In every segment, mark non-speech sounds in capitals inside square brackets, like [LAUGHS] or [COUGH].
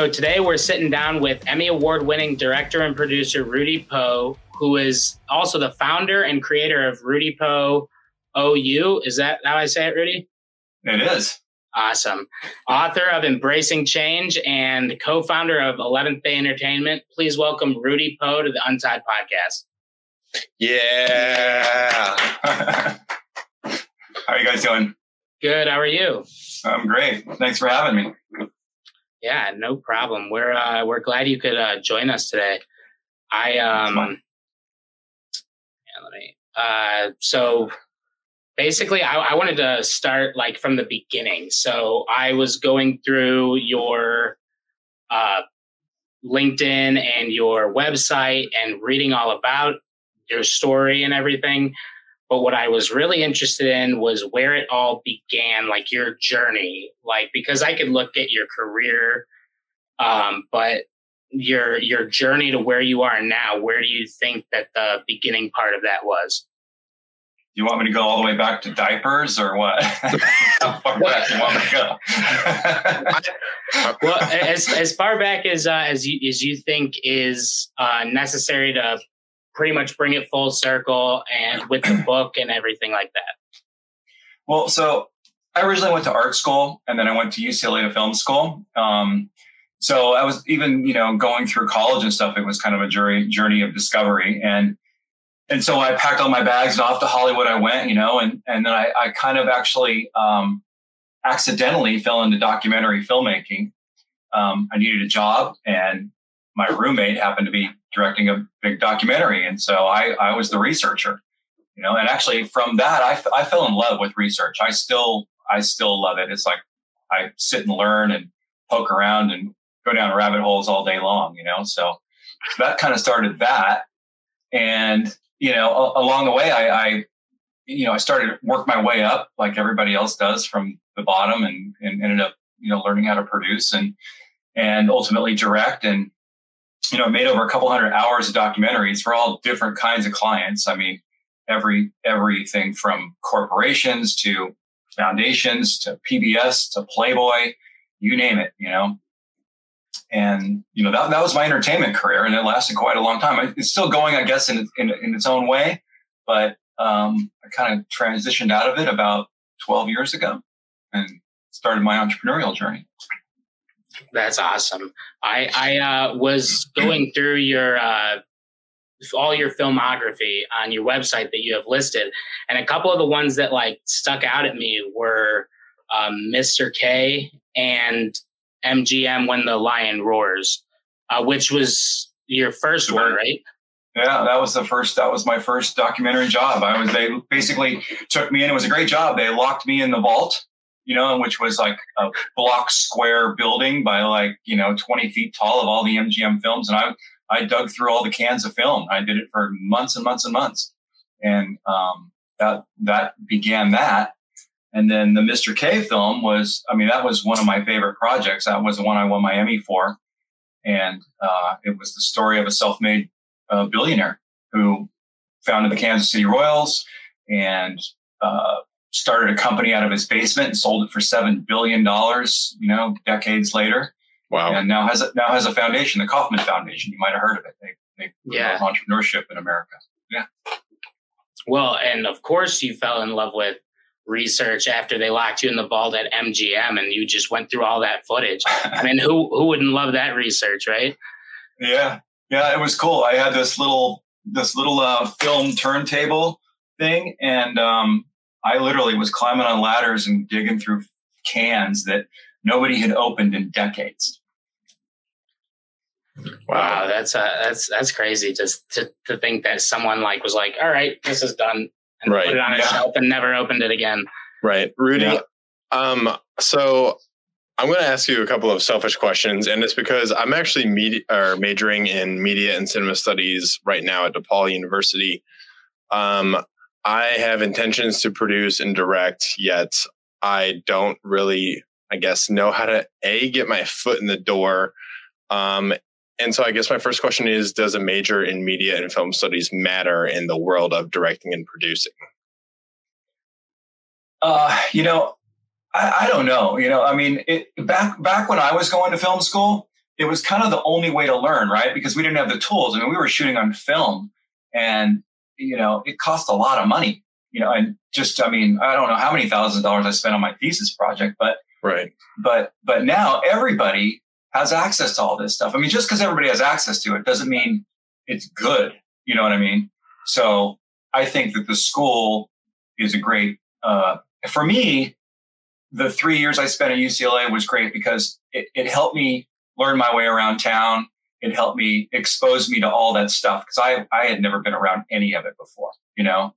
so today we're sitting down with Emmy Award winning director and producer Rudy Poe, who is also the founder and creator of Rudy Poe OU. Is that how I say it, Rudy? It is. Awesome. Author of Embracing Change and co founder of 11th Day Entertainment. Please welcome Rudy Poe to the Untied Podcast. Yeah. [LAUGHS] How are you guys doing? Good. How are you? I'm great. Thanks for having me. Yeah, no problem. We're uh, we're glad you could uh, join us today. I um, yeah, let me. Uh, so basically, I, I wanted to start like from the beginning. So I was going through your uh, LinkedIn and your website and reading all about your story and everything. But what I was really interested in was where it all began, like your journey, like because I could look at your career, um, but your your journey to where you are now. Where do you think that the beginning part of that was? You want me to go all the way back to diapers or what? [LAUGHS] [LAUGHS] How far back you want me to go? [LAUGHS] well, as as far back as uh, as you as you think is uh, necessary to pretty much bring it full circle and with the book and everything like that? Well, so I originally went to art school and then I went to UCLA to film school. Um, so I was even, you know, going through college and stuff. It was kind of a journey, journey of discovery. And, and so I packed all my bags and off to Hollywood I went, you know, and, and then I, I kind of actually, um, accidentally fell into documentary filmmaking. Um, I needed a job and my roommate happened to be directing a big documentary. And so I, I was the researcher, you know, and actually from that, I, I fell in love with research. I still, I still love it. It's like I sit and learn and poke around and go down rabbit holes all day long, you know? So, so that kind of started that. And, you know, a, along the way, I, I, you know, I started work my way up like everybody else does from the bottom and, and ended up, you know, learning how to produce and, and ultimately direct and, you know, made over a couple hundred hours of documentaries for all different kinds of clients. I mean, every everything from corporations to foundations to PBS to Playboy, you name it, you know. And you know that that was my entertainment career, and it lasted quite a long time. It's still going, I guess, in in, in its own way, but um, I kind of transitioned out of it about 12 years ago and started my entrepreneurial journey. That's awesome. I I uh, was going through your uh, all your filmography on your website that you have listed, and a couple of the ones that like stuck out at me were um, Mr. K and MGM When the Lion Roars, uh, which was your first one, right? Yeah, that was the first. That was my first documentary job. I was. They basically took me in. It was a great job. They locked me in the vault you know, which was like a block square building by like, you know, 20 feet tall of all the MGM films. And I, I dug through all the cans of film. I did it for months and months and months. And, um, that, that began that. And then the Mr. K film was, I mean, that was one of my favorite projects. That was the one I won my Emmy for. And, uh, it was the story of a self-made uh, billionaire who founded the Kansas City Royals and, uh, started a company out of his basement and sold it for seven billion dollars. You know, decades later. Wow! And now has a, now has a foundation, the Kauffman Foundation. You might have heard of it. They they yeah entrepreneurship in America. Yeah. Well, and of course you fell in love with research after they locked you in the vault at MGM, and you just went through all that footage. [LAUGHS] I mean, who who wouldn't love that research, right? Yeah, yeah, it was cool. I had this little this little uh, film turntable thing, and um, I literally was climbing on ladders and digging through cans that nobody had opened in decades. Wow, that's uh, that's that's crazy. Just to, to think that someone like was like, "All right, this is done," and right. put it on a yeah. shelf and never opened it again. Right, Rudy. Yeah. Um, so I'm going to ask you a couple of selfish questions, and it's because I'm actually media, or majoring in media and cinema studies right now at DePaul University. Um, I have intentions to produce and direct, yet I don't really, I guess, know how to a get my foot in the door. Um, and so, I guess my first question is: Does a major in media and film studies matter in the world of directing and producing? Uh, you know, I, I don't know. You know, I mean, it, back back when I was going to film school, it was kind of the only way to learn, right? Because we didn't have the tools. I mean, we were shooting on film and, you know, it cost a lot of money, you know, and just, I mean, I don't know how many thousands of dollars I spent on my thesis project, but, right. But, but now everybody has access to all this stuff. I mean, just because everybody has access to it doesn't mean it's good. You know what I mean? So I think that the school is a great, uh, for me, the three years I spent at UCLA was great because it, it helped me learn my way around town. It helped me expose me to all that stuff because I, I had never been around any of it before, you know?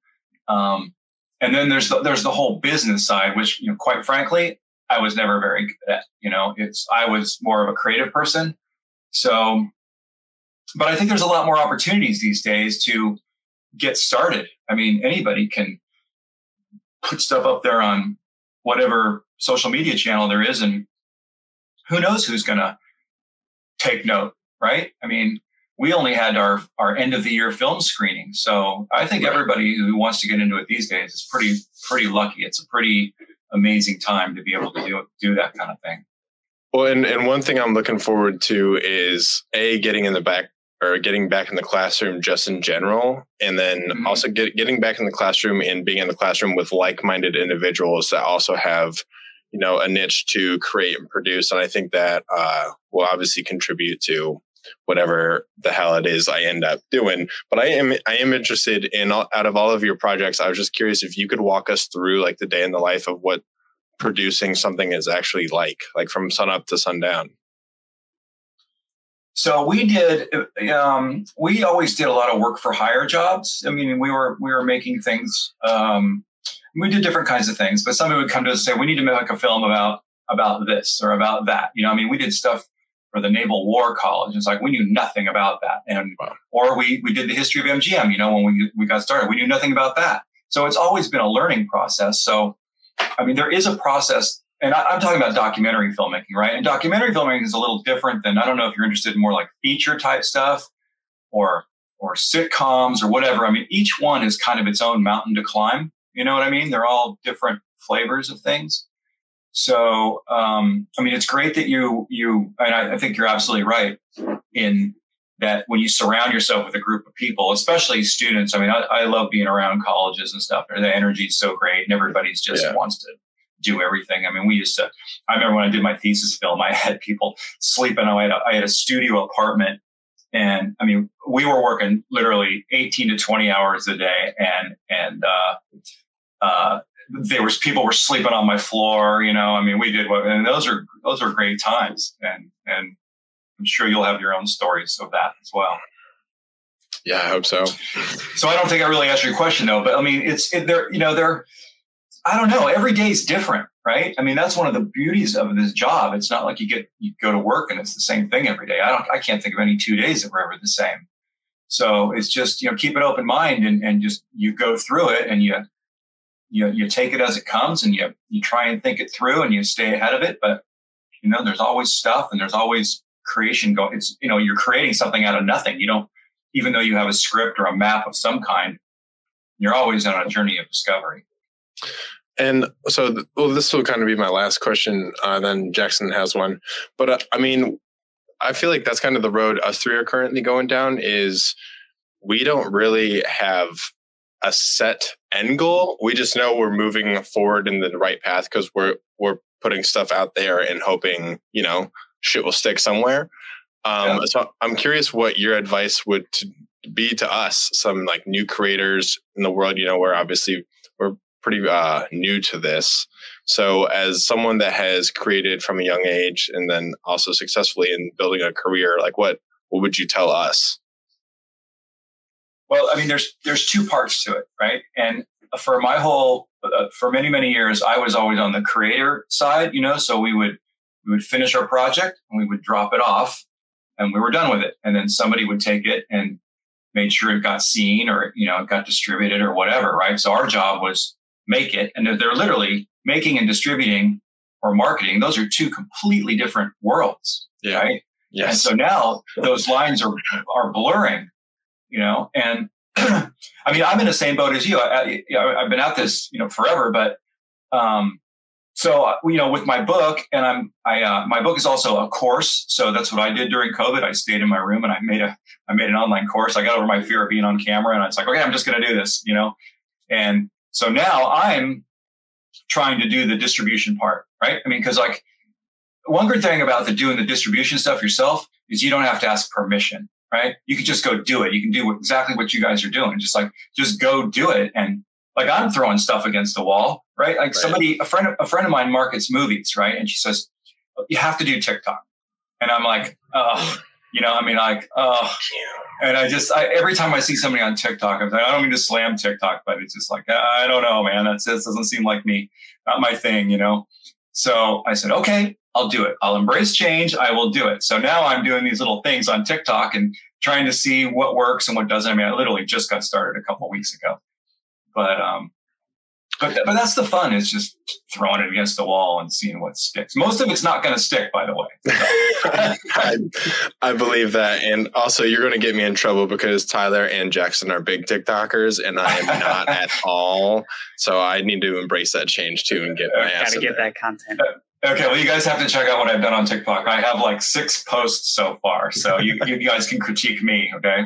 Um, and then there's the, there's the whole business side, which, you know, quite frankly, I was never very good at, you know, it's, I was more of a creative person. So, but I think there's a lot more opportunities these days to get started. I mean, anybody can put stuff up there on whatever social media channel there is and who knows who's going to take note, right? I mean, we only had our, our end of the year film screening. So I think right. everybody who wants to get into it these days is pretty, pretty lucky. It's a pretty amazing time to be able to do, do that kind of thing. Well, and, and one thing I'm looking forward to is a getting in the back or getting back in the classroom just in general, and then mm-hmm. also get, getting back in the classroom and being in the classroom with like-minded individuals that also have, you know, a niche to create and produce. And I think that uh, will obviously contribute to whatever the hell it is I end up doing. But I am I am interested in all, out of all of your projects. I was just curious if you could walk us through like the day in the life of what producing something is actually like, like from sun up to sundown. So we did. Um, we always did a lot of work for hire jobs. I mean, we were we were making things. Um, we did different kinds of things, but somebody would come to us and say, "We need to make a film about about this or about that." You know, I mean, we did stuff for the Naval War College. It's like we knew nothing about that, and wow. or we we did the history of MGM. You know, when we we got started, we knew nothing about that. So it's always been a learning process. So, I mean, there is a process and I, am talking about documentary filmmaking, right? And documentary filmmaking is a little different than I don't know if you're interested in more like feature type stuff or or sitcoms or whatever. I mean, each one is kind of its own mountain to climb. You know what I mean? They're all different flavors of things. So, um, I mean, it's great that you you and I, I think you're absolutely right in that when you surround yourself with a group of people, especially students. I mean, I, I love being around colleges and stuff. The energy is so great, and everybody's just yeah. wants to do everything. I mean, we used to, I remember when I did my thesis film, I [LAUGHS] had people sleeping. I had a, I had a studio apartment and I mean, we were working literally 18 to 20 hours a day and, and, uh, uh, there was people were sleeping on my floor, you know, I mean, we did what, and those are, those are great times. And, and I'm sure you'll have your own stories of that as well. Yeah, I hope so. So I don't think I really answered your question though, but I mean, it's, it, they're, you know, they're, I don't know. Every day is different, right? I mean, that's one of the beauties of this job. It's not like you get you go to work and it's the same thing every day. I don't. I can't think of any two days that were ever the same. So it's just you know keep an open mind and and just you go through it and you you you take it as it comes and you you try and think it through and you stay ahead of it. But you know, there's always stuff and there's always creation going. It's you know you're creating something out of nothing. You don't even though you have a script or a map of some kind. You're always on a journey of discovery. And so, well, this will kind of be my last question. Uh, then Jackson has one, but uh, I mean, I feel like that's kind of the road us three are currently going down. Is we don't really have a set end goal. We just know we're moving forward in the right path because we're we're putting stuff out there and hoping you know shit will stick somewhere. Um, yeah. So I'm curious what your advice would be to us, some like new creators in the world. You know, where obviously we're pretty uh, new to this. So, as someone that has created from a young age and then also successfully in building a career, like what what would you tell us? Well, I mean, there's there's two parts to it, right? And for my whole uh, for many many years, I was always on the creator side, you know. So we would we would finish our project and we would drop it off, and we were done with it. And then somebody would take it and made sure it got seen or you know it got distributed or whatever, right? So our job was make it. And they're, literally making and distributing or marketing. Those are two completely different worlds. Yeah. Right. Yes. And so now those lines are, are blurring, you know, and [CLEARS THROAT] I mean, I'm in the same boat as you. I, have been at this, you know, forever, but, um, so you know, with my book, and I'm I uh, my book is also a course. So that's what I did during COVID. I stayed in my room and I made a I made an online course. I got over my fear of being on camera, and I was like, okay, I'm just going to do this, you know. And so now I'm trying to do the distribution part, right? I mean, because like one good thing about the doing the distribution stuff yourself is you don't have to ask permission, right? You can just go do it. You can do exactly what you guys are doing. Just like just go do it and like I'm throwing stuff against the wall, right? Like right. somebody, a friend, a friend of mine markets movies, right? And she says, you have to do TikTok. And I'm like, oh, you know, I mean, like, oh, and I just, I, every time I see somebody on TikTok, I'm like, I don't mean to slam TikTok, but it's just like, I don't know, man. That's, this doesn't seem like me, not my thing, you know? So I said, okay, I'll do it. I'll embrace change. I will do it. So now I'm doing these little things on TikTok and trying to see what works and what doesn't. I mean, I literally just got started a couple weeks ago. But um, but but that's the fun is just throwing it against the wall and seeing what sticks. Most of it's not going to stick, by the way. [LAUGHS] I, I, believe that, and also you're going to get me in trouble because Tyler and Jackson are big TikTokers, and I am not [LAUGHS] at all. So I need to embrace that change too and get my ass. Got to get there. that content. Okay, well, you guys have to check out what I've done on TikTok. I have like six posts so far, so you, [LAUGHS] you guys can critique me. Okay,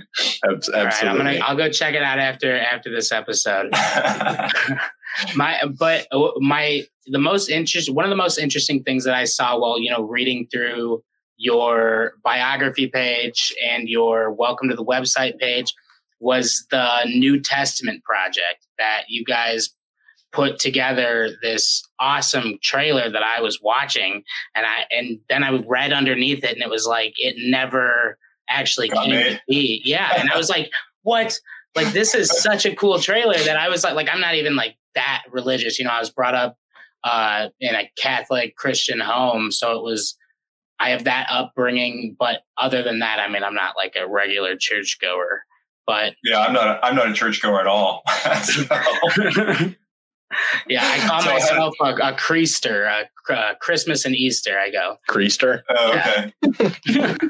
absolutely. All right, I'm gonna. I'll go check it out after after this episode. [LAUGHS] my, but uh, my the most interest one of the most interesting things that I saw while you know reading through your biography page and your welcome to the website page was the New Testament project that you guys put together this awesome trailer that I was watching and I and then I read underneath it and it was like it never actually Got came me. to be. Yeah. And I was like, what? Like this is [LAUGHS] such a cool trailer that I was like like I'm not even like that religious. You know, I was brought up uh in a Catholic Christian home. So it was I have that upbringing, but other than that, I mean I'm not like a regular churchgoer. But yeah, I'm not. A, I'm not a churchgoer at all. [LAUGHS] [LAUGHS] yeah, I [LAUGHS] call so myself a, a creaster. A, a, Christmas and Easter, I go creaster. Oh, okay. Yeah. [LAUGHS]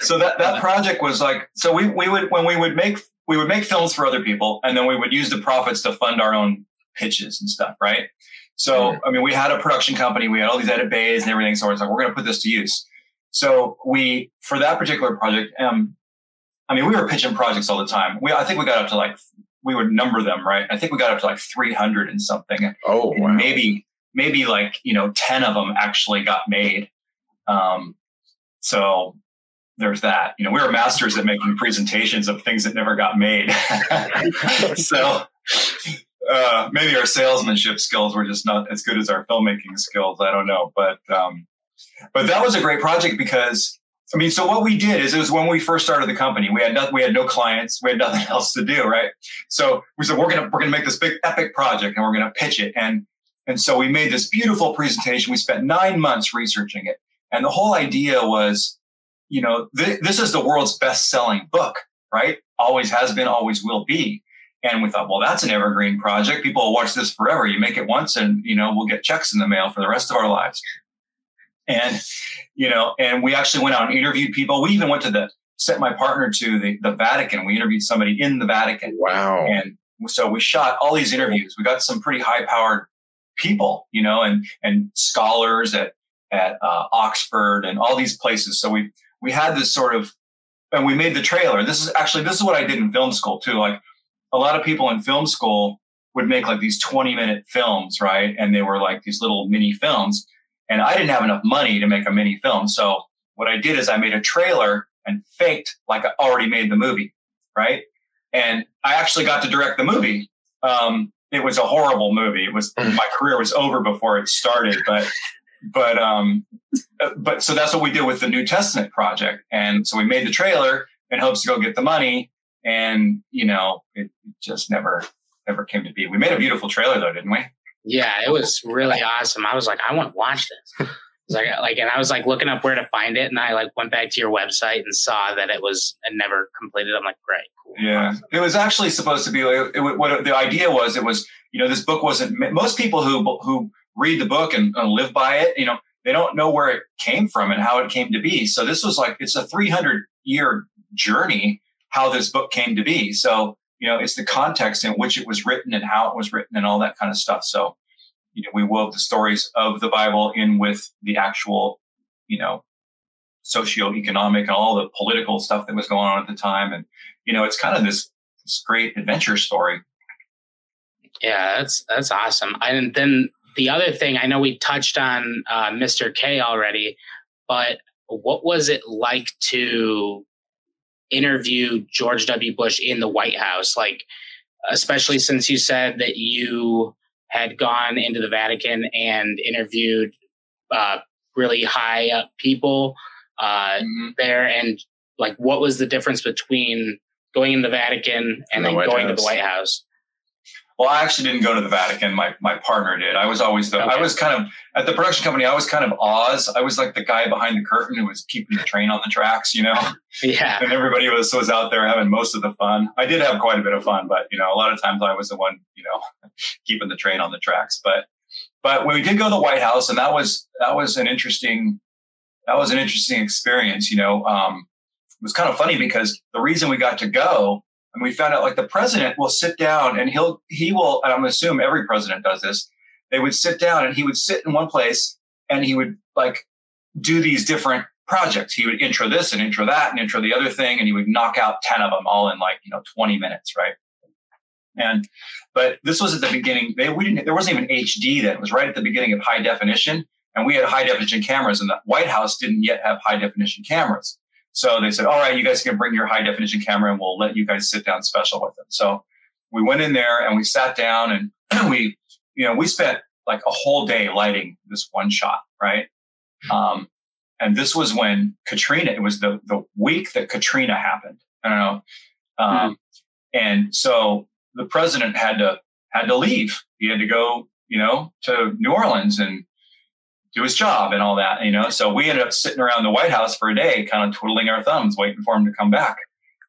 so that that project was like so we we would when we would make we would make films for other people and then we would use the profits to fund our own pitches and stuff, right? So mm-hmm. I mean, we had a production company, we had all these edit bays and everything. So it's like we're going to put this to use. So we for that particular project, um, I mean, we were pitching projects all the time. We I think we got up to like we would number them, right? I think we got up to like 300 and something. Oh, wow. maybe, maybe like, you know, 10 of them actually got made. Um, so there's that, you know, we were masters at making presentations of things that never got made. [LAUGHS] so, uh, maybe our salesmanship skills were just not as good as our filmmaking skills. I don't know, but, um, but that was a great project because I mean, so what we did is it was when we first started the company, we had no, we had no clients, we had nothing [LAUGHS] else to do, right? So we said we're gonna we're gonna make this big epic project and we're gonna pitch it, and and so we made this beautiful presentation. We spent nine months researching it, and the whole idea was, you know, th- this is the world's best selling book, right? Always has been, always will be. And we thought, well, that's an evergreen project. People will watch this forever. You make it once, and you know we'll get checks in the mail for the rest of our lives and you know, and we actually went out and interviewed people. We even went to the sent my partner to the, the Vatican. We interviewed somebody in the Vatican. Wow. And so we shot all these interviews. We got some pretty high powered people, you know, and, and scholars at, at uh, Oxford and all these places. So we, we had this sort of, and we made the trailer. This is actually, this is what I did in film school too. Like a lot of people in film school would make like these 20 minute films, right? And they were like these little mini films. And I didn't have enough money to make a mini film. So what I did is I made a trailer and faked like I already made the movie, right? And I actually got to direct the movie. Um, it was a horrible movie. It was mm. my career was over before it started, but but um, but so that's what we did with the New Testament project. And so we made the trailer in hopes to go get the money, and you know it just never never came to be. We made a beautiful trailer though, didn't we? Yeah, it was really awesome. I was like, I want to watch this. [LAUGHS] like, uh, like, and I was like looking up where to find it, and I like went back to your website and saw that it was and never completed. I'm like, great, cool. Yeah, awesome. it was actually supposed to be. It, it, what the idea was, it was you know, this book wasn't. Most people who who read the book and, and live by it, you know, they don't know where it came from and how it came to be. So this was like it's a 300 year journey how this book came to be. So you know, it's the context in which it was written and how it was written and all that kind of stuff. So you know, we wove the stories of the Bible in with the actual, you know, socioeconomic and all the political stuff that was going on at the time. And, you know, it's kind of this, this great adventure story. Yeah, that's that's awesome. And then the other thing, I know we touched on uh, Mr. K already, but what was it like to interview George W. Bush in the White House? Like, especially since you said that you had gone into the Vatican and interviewed uh, really high up people uh, mm-hmm. there, and like, what was the difference between going in the Vatican and, and the then going House. to the White House? Well, I actually didn't go to the Vatican. My my partner did. I was always the. Okay. I was kind of at the production company. I was kind of Oz. I was like the guy behind the curtain who was keeping the train on the tracks. You know. [LAUGHS] Yeah. And everybody was was out there having most of the fun. I did have quite a bit of fun, but you know, a lot of times I was the one, you know, [LAUGHS] keeping the train on the tracks. But but we did go to the White House, and that was that was an interesting that was an interesting experience. You know, um, it was kind of funny because the reason we got to go and we found out like the president will sit down and he'll he will and i'm assuming every president does this they would sit down and he would sit in one place and he would like do these different projects. He would intro this and intro that and intro the other thing and he would knock out 10 of them all in like you know 20 minutes right? And but this was at the beginning they we didn't there wasn't even hd then. It was right at the beginning of high definition and we had high definition cameras and the white house didn't yet have high definition cameras so they said, all right, you guys can bring your high definition camera and we'll let you guys sit down special with them. So we went in there and we sat down and [CLEARS THROAT] we, you know, we spent like a whole day lighting this one shot, right? Um, and this was when Katrina, it was the, the week that Katrina happened. I don't know. Um, mm-hmm. And so the president had to, had to leave. He had to go, you know, to New Orleans and do his job and all that, you know. So we ended up sitting around the White House for a day, kind of twiddling our thumbs, waiting for him to come back.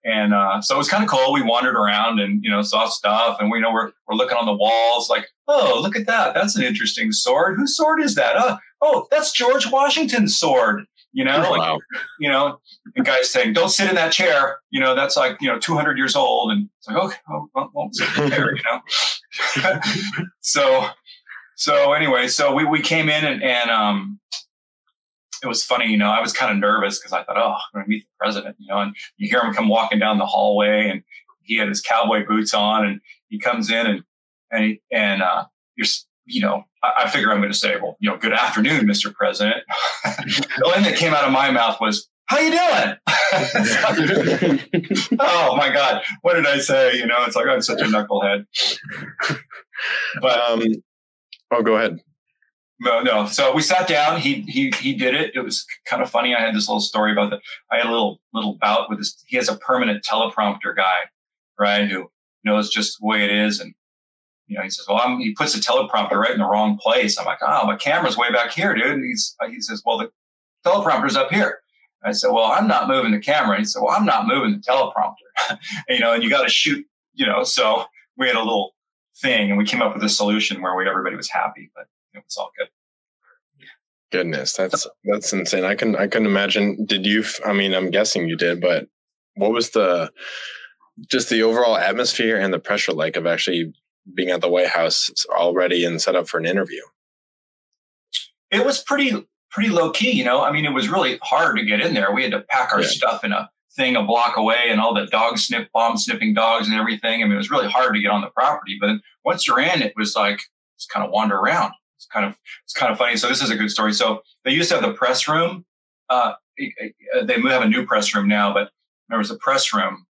And uh, so it was kind of cool. We wandered around and you know saw stuff, and we you know we're we're looking on the walls, like, oh, look at that, that's an interesting sword. Whose sword is that? Uh, oh, that's George Washington's sword. You know, wow. like, you know, the guy's saying, "Don't sit in that chair." You know, that's like you know, two hundred years old, and it's like, okay, oh, well, won't sit in there. You know, [LAUGHS] so so anyway, so we, we came in and, and um, it was funny, you know, I was kind of nervous because I thought, oh, I'm going to meet the president, you know, and you hear him come walking down the hallway and he had his cowboy boots on and he comes in and, and, he, and, uh, you're, you know, I, I figure I'm going to say, well, you know, good afternoon, Mr. President. [LAUGHS] the line that came out of my mouth was, how you doing? [LAUGHS] [LAUGHS] oh my God. What did I say? You know, it's like, I'm such a knucklehead. But, um, Oh, go ahead. No, no. So we sat down. He he he did it. It was kind of funny. I had this little story about that. I had a little little bout with this. He has a permanent teleprompter guy, right? Who knows just the way it is, and you know, he says, "Well, I'm, he puts the teleprompter right in the wrong place." I'm like, "Oh, my camera's way back here, dude." And he's uh, he says, "Well, the teleprompter's up here." I said, "Well, I'm not moving the camera." And he said, "Well, I'm not moving the teleprompter." [LAUGHS] you know, and you got to shoot. You know, so we had a little thing, and we came up with a solution where we, everybody was happy, but it was all good. Goodness, that's that's insane. I can I can imagine. Did you? I mean, I'm guessing you did, but what was the just the overall atmosphere and the pressure like of actually being at the White House already and set up for an interview? It was pretty pretty low key, you know. I mean, it was really hard to get in there. We had to pack our yeah. stuff in a thing a block away and all the dog sniff bomb sniffing dogs and everything. I mean, it was really hard to get on the property, but once you're in, it was like, it's kind of wander around. It's kind of, it's kind of funny. So this is a good story. So they used to have the press room. Uh, they have a new press room now, but there was a press room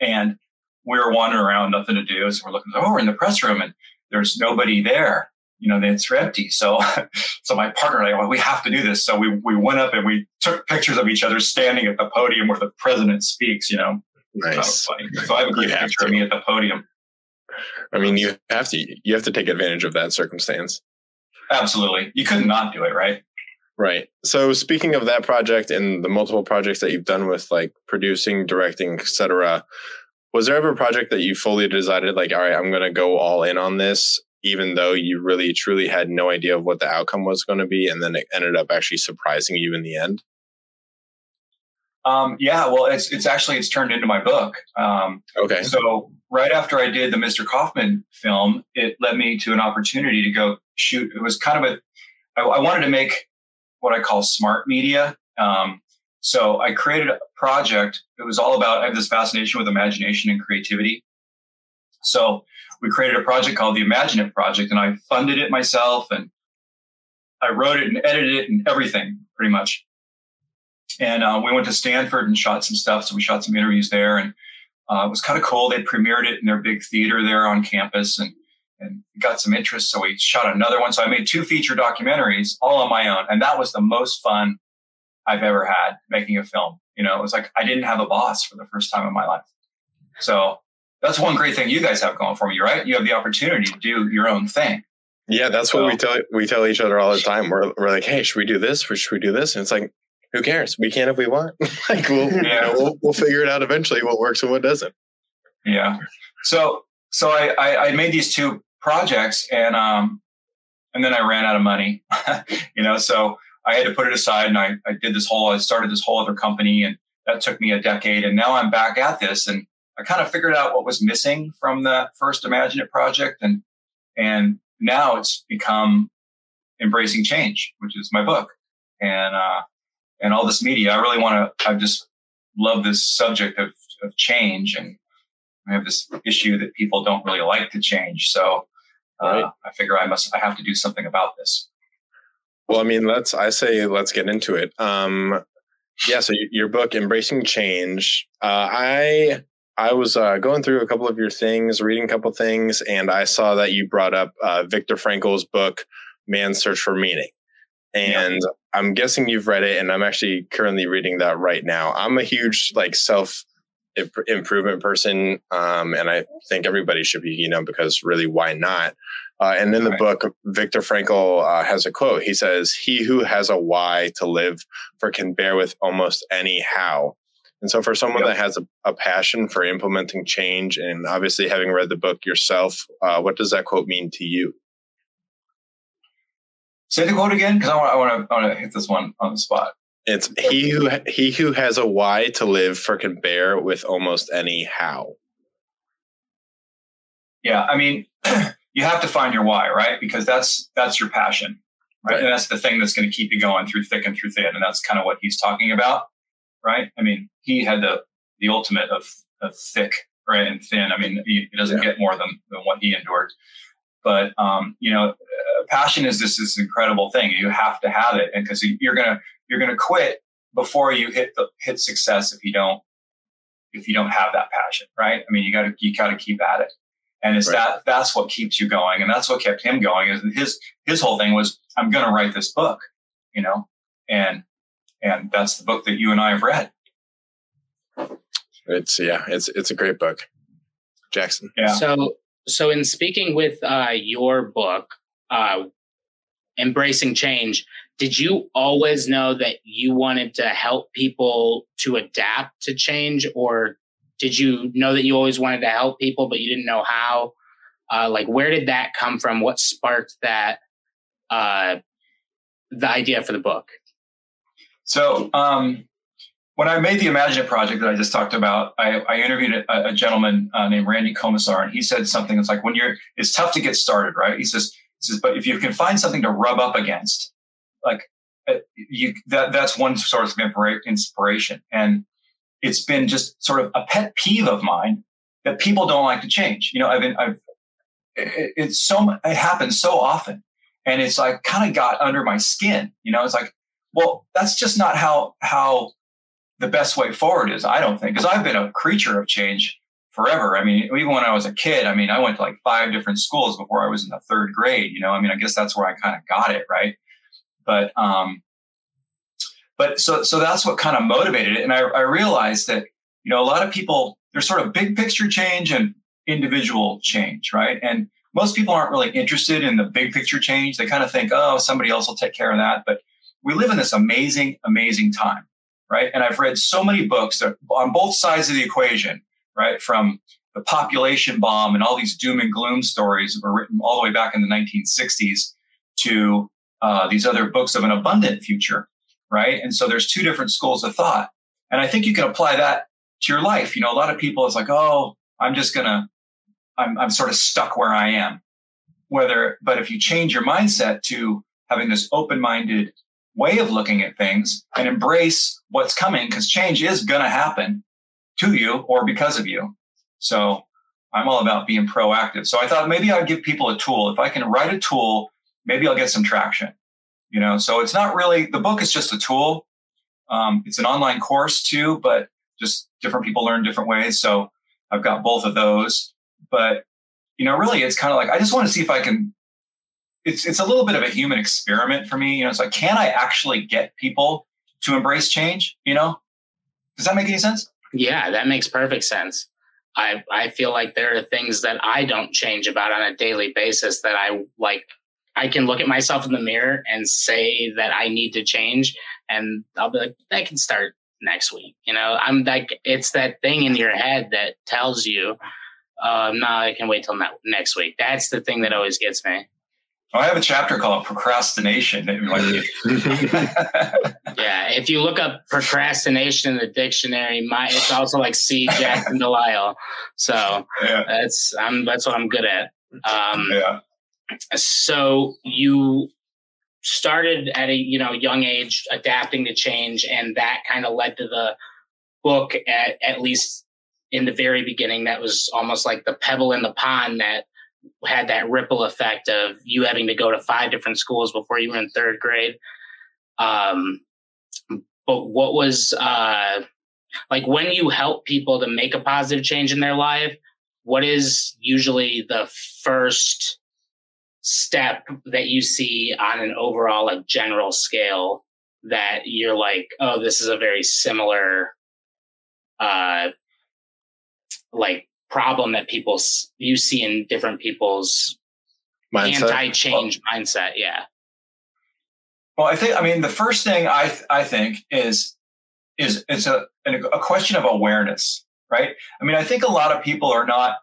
and we were wandering around, nothing to do. So we're looking, oh, we're in the press room and there's nobody there you know, it's empty. So, [LAUGHS] so my partner and I, well, we have to do this. So we, we went up and we took pictures of each other standing at the podium where the president speaks, you know. Nice. Kind of so I have a great picture of me at the podium. I mean, you have to, you have to take advantage of that circumstance. Absolutely. You could not do it, right? Right. So speaking of that project and the multiple projects that you've done with like producing, directing, etc., was there ever a project that you fully decided like, all right, I'm going to go all in on this even though you really truly had no idea of what the outcome was going to be and then it ended up actually surprising you in the end Um, yeah, well, it's it's actually it's turned into my book. Um, okay. So right after I did the Mr. Kauffman film, it led me to an opportunity to go shoot. It was kind of a I, I wanted to make what I call smart media. Um, so I created a project. It was all about I have this fascination with imagination and creativity. So we created a project called the Imagine It Project, and I funded it myself, and I wrote it and edited it and everything pretty much. And uh, we went to Stanford and shot some stuff. So we shot some interviews there, and uh, it was kind of cool. They premiered it in their big theater there on campus, and and got some interest. So we shot another one. So I made two feature documentaries all on my own, and that was the most fun I've ever had making a film. You know, it was like I didn't have a boss for the first time in my life. So that's one great thing you guys have going for you, right? You have the opportunity to do your own thing. Yeah, that's what we tell we tell each other all the time. We're we're like, hey, should we do this? Or should we do this? And it's like, who cares? We can if we want. [LAUGHS] like we'll, yeah. you know, we'll we'll figure it out eventually what works and what doesn't. Yeah. So so I I, I made these two projects and um and then I ran out of money. [LAUGHS] you know, so I had to put it aside and I, I did this whole I started this whole other company and that took me a decade and now I'm back at this and I kind of figured out what was missing from the first Imagine It project and and now it's become embracing change, which is my book, and uh, and all this media. I really want to. I just love this subject of of change, and I have this issue that people don't really like to change. So uh, right. I figure I must. I have to do something about this. Well, I mean, let's. I say let's get into it. Um, yeah. So your book, embracing change. Uh, I I was uh, going through a couple of your things, reading a couple things, and I saw that you brought up uh, Viktor Frankl's book, Man's Search for Meaning. And. I'm guessing you've read it, and I'm actually currently reading that right now. I'm a huge like self improvement person, um, and I think everybody should be, you know, because really, why not? Uh, and in the right. book, Viktor Frankl uh, has a quote. He says, "He who has a why to live for can bear with almost any how." And so, for someone yep. that has a, a, passion for implementing change, and obviously having read the book yourself, uh, what does that quote mean to you? Say the quote again, because I want, to, I want to hit this one on the spot. It's he who he who has a why to live for can bear with almost any how. Yeah, I mean, [CLEARS THROAT] you have to find your why, right? Because that's that's your passion, right? right. And that's the thing that's going to keep you going through thick and through thin, and that's kind of what he's talking about right? I mean, he had the the ultimate of, of thick, right, and thin. I mean, he, he doesn't yeah. get more than, than what he endured. But um, you know, passion is this this incredible thing. You have to have it, and because you're gonna you're gonna quit before you hit the hit success if you don't if you don't have that passion, right? I mean, you got to you got to keep at it, and it's right. that that's what keeps you going, and that's what kept him going. Is his his whole thing was I'm going to write this book, you know, and and that's the book that you and I have read. It's yeah, it's it's a great book, Jackson. Yeah. So so in speaking with uh, your book, uh, embracing change, did you always know that you wanted to help people to adapt to change, or did you know that you always wanted to help people but you didn't know how? Uh, like, where did that come from? What sparked that? Uh, the idea for the book. So um, when I made the Imagine project that I just talked about, I, I interviewed a, a gentleman uh, named Randy Komisar, and he said something that's like, when you're, it's tough to get started, right? He says, he says, but if you can find something to rub up against, like uh, you, that, that's one source of inspiration. And it's been just sort of a pet peeve of mine that people don't like to change. You know, I've been, I've, it, it's so, it happens so often. And it's like kind of got under my skin. You know, it's like, well, that's just not how how the best way forward is. I don't think because I've been a creature of change forever. I mean, even when I was a kid, I mean, I went to like five different schools before I was in the third grade. You know, I mean, I guess that's where I kind of got it right. But um, but so so that's what kind of motivated it, and I, I realized that you know a lot of people there's sort of big picture change and individual change, right? And most people aren't really interested in the big picture change. They kind of think, oh, somebody else will take care of that. But we live in this amazing, amazing time, right? And I've read so many books that on both sides of the equation, right? From the population bomb and all these doom and gloom stories that were written all the way back in the 1960s to uh, these other books of an abundant future, right? And so there's two different schools of thought. And I think you can apply that to your life. You know, a lot of people is like, oh, I'm just gonna, I'm, I'm sort of stuck where I am. Whether, but if you change your mindset to having this open-minded way of looking at things and embrace what's coming, because change is gonna happen to you or because of you. So I'm all about being proactive. So I thought maybe I'd give people a tool. If I can write a tool, maybe I'll get some traction. You know, so it's not really the book is just a tool. Um, it's an online course too, but just different people learn different ways. So I've got both of those. But you know, really, it's kind of like I just want to see if I can. It's it's a little bit of a human experiment for me. You know, it's like can I actually get people to embrace change? You know, does that make any sense? Yeah, that makes perfect sense. I I feel like there are things that I don't change about on a daily basis that I like I can look at myself in the mirror and say that I need to change and I'll be like that can start next week. You know, I'm like it's that thing in your head that tells you uh no, I can wait till ne- next week. That's the thing that always gets me. Oh, I have a chapter called procrastination. [LAUGHS] yeah, if you look up procrastination in the dictionary, my it's also like C. Jackson Delisle. So yeah. that's I'm that's what I'm good at. Um, yeah. So you started at a you know young age adapting to change, and that kind of led to the book at at least in the very beginning. That was almost like the pebble in the pond that had that ripple effect of you having to go to five different schools before you were in third grade. Um, but what was uh, like when you help people to make a positive change in their life? What is usually the first step that you see on an overall like general scale that you're like, oh, this is a very similar uh like problem that people you see in different people's mindset. anti-change well, mindset. Yeah. Well, I think I mean the first thing I th- I think is is it's a a question of awareness, right? I mean, I think a lot of people are not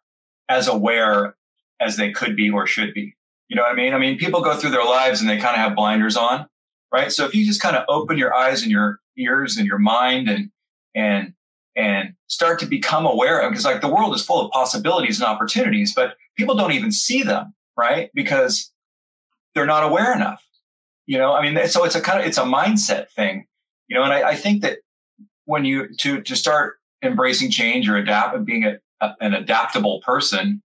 as aware as they could be or should be. You know what I mean? I mean, people go through their lives and they kind of have blinders on, right? So if you just kind of open your eyes and your ears and your mind and and and start to become aware of because like the world is full of possibilities and opportunities, but people don't even see them, right? Because they're not aware enough. You know, I mean, so it's a kind of it's a mindset thing, you know, and I, I think that when you to to start embracing change or adapt and being a, a, an adaptable person,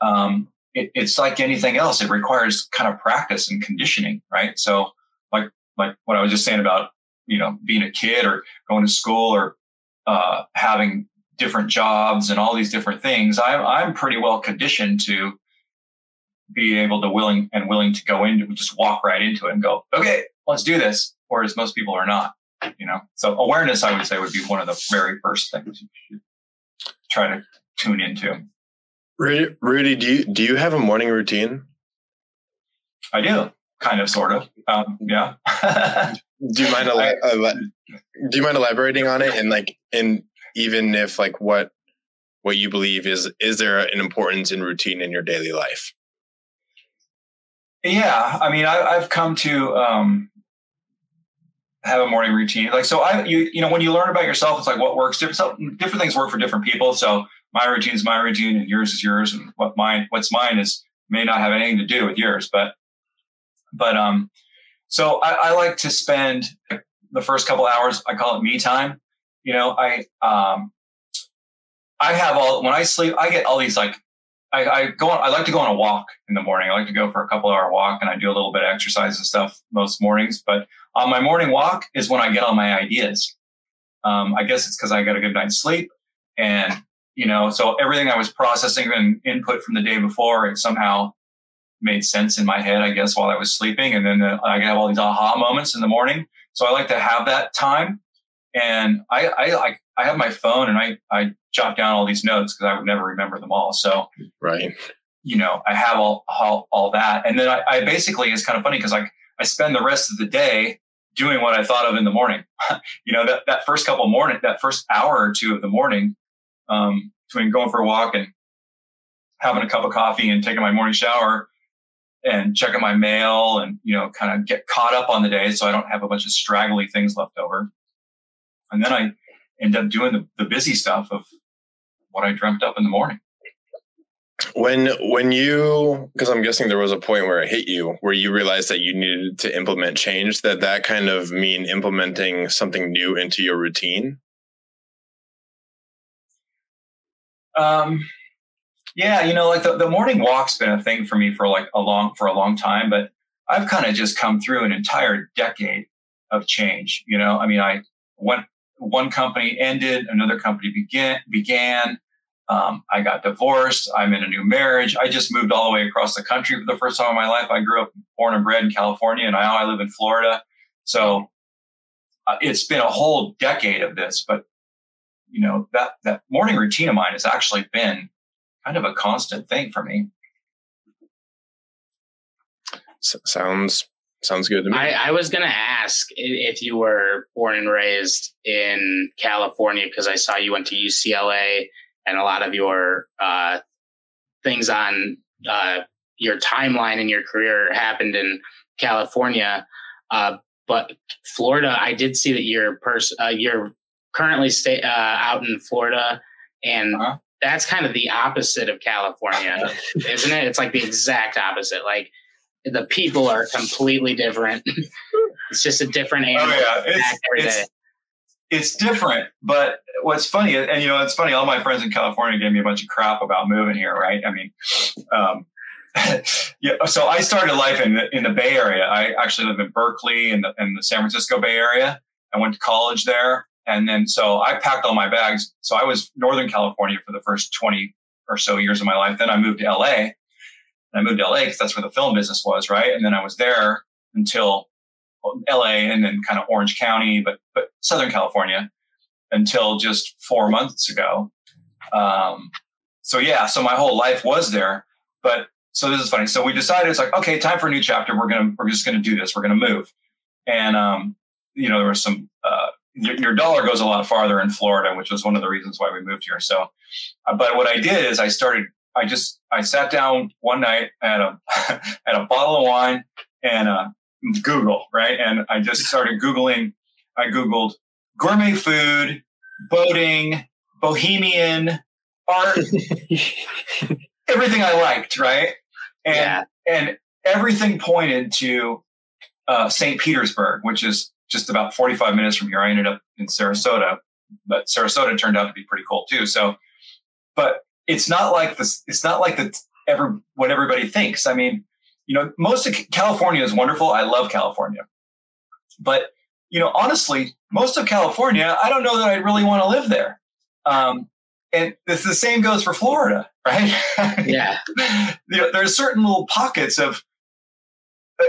um, it, it's like anything else. It requires kind of practice and conditioning, right? So, like like what I was just saying about you know being a kid or going to school or uh, having different jobs and all these different things, I'm, I'm pretty well conditioned to be able to willing and willing to go into just walk right into it and go, okay, let's do this. Whereas most people are not, you know. So awareness, I would say, would be one of the very first things you should try to tune into. Rudy, Rudy do you do you have a morning routine? I do, kind of, sort of. Um, yeah. [LAUGHS] do you mind uh, do you mind elaborating on it? And like and even if like what what you believe is is there an importance in routine in your daily life? Yeah i mean I, have come to um have a morning routine. Like so i you you know when you learn about yourself it's like what works different so different things work for different people. So my routine is my routine and yours is yours. And what mine what's mine is may not have anything to do with yours but but um so I, I like to spend the first couple hours. I call it me time. You know, I um, I have all when I sleep. I get all these like I, I, go on. I like to go on a walk in the morning. I like to go for a couple hour walk, and I do a little bit of exercise and stuff most mornings. But on my morning walk is when I get all my ideas. Um, I guess it's because I got a good night's sleep, and you know, so everything I was processing and input from the day before, it somehow made sense in my head, I guess, while I was sleeping. And then uh, I have all these aha moments in the morning. So I like to have that time. And I, I like, I have my phone and I, I jot down all these notes because I would never remember them all. So, right. You know, I have all, all, all that. And then I, I basically, it's kind of funny because like I spend the rest of the day doing what I thought of in the morning. [LAUGHS] you know, that, that first couple morning, that first hour or two of the morning, um, between going for a walk and having a cup of coffee and taking my morning shower, and checking my mail and, you know, kind of get caught up on the day so I don't have a bunch of straggly things left over. And then I, end up doing the, the busy stuff of what I dreamt up in the morning. When when you because I'm guessing there was a point where it hit you where you realized that you needed to implement change that that kind of mean implementing something new into your routine. Um, yeah, you know, like the, the morning walk's been a thing for me for like a long for a long time, but I've kind of just come through an entire decade of change. You know, I mean, I went one company ended, another company began began. Um, I got divorced. I'm in a new marriage. I just moved all the way across the country for the first time in my life. I grew up born and bred in California, and now I live in Florida. So uh, it's been a whole decade of this. But you know that that morning routine of mine has actually been kind of a constant thing for me. S- sounds sounds good to me. I, I was going to ask if you were born and raised in California because I saw you went to UCLA and a lot of your uh, things on uh, your timeline in your career happened in California. Uh, but Florida, I did see that you're pers- uh, you're currently stay uh, out in Florida, and uh-huh. That's kind of the opposite of California, [LAUGHS] isn't it? It's like the exact opposite. Like the people are completely different. [LAUGHS] it's just a different oh, animal. Oh yeah, it's, it's, it's different. But what's funny, and you know, it's funny. All my friends in California gave me a bunch of crap about moving here, right? I mean, um, [LAUGHS] yeah. So I started life in the, in the Bay Area. I actually live in Berkeley in the, in the San Francisco Bay Area. I went to college there, and then so I packed all my bags. So I was Northern California for the first twenty or so years of my life. Then I moved to LA. I moved to LA because that's where the film business was, right? And then I was there until LA and then kind of Orange County, but but Southern California until just four months ago. Um, so yeah, so my whole life was there. But so this is funny. So we decided it's like, okay, time for a new chapter. We're gonna we're just gonna do this. We're gonna move. And um, you know, there was some uh, your, your, dollar goes a lot farther in Florida, which was one of the reasons why we moved here. So, uh, but what I did is I started. I just I sat down one night at a [LAUGHS] at a bottle of wine and uh, Google, right? And I just started Googling, I Googled gourmet food, boating, bohemian, art, [LAUGHS] everything I liked, right? And, yeah. and everything pointed to uh, St. Petersburg, which is just about 45 minutes from here. I ended up in Sarasota, but Sarasota turned out to be pretty cool too. So, but it's not like this, it's not like the, ever, what everybody thinks. I mean, you know, most of California is wonderful. I love California. But, you know, honestly, most of California, I don't know that I'd really want to live there. Um, and it's the same goes for Florida, [LAUGHS] right? Yeah. you know, there's certain little pockets of, uh,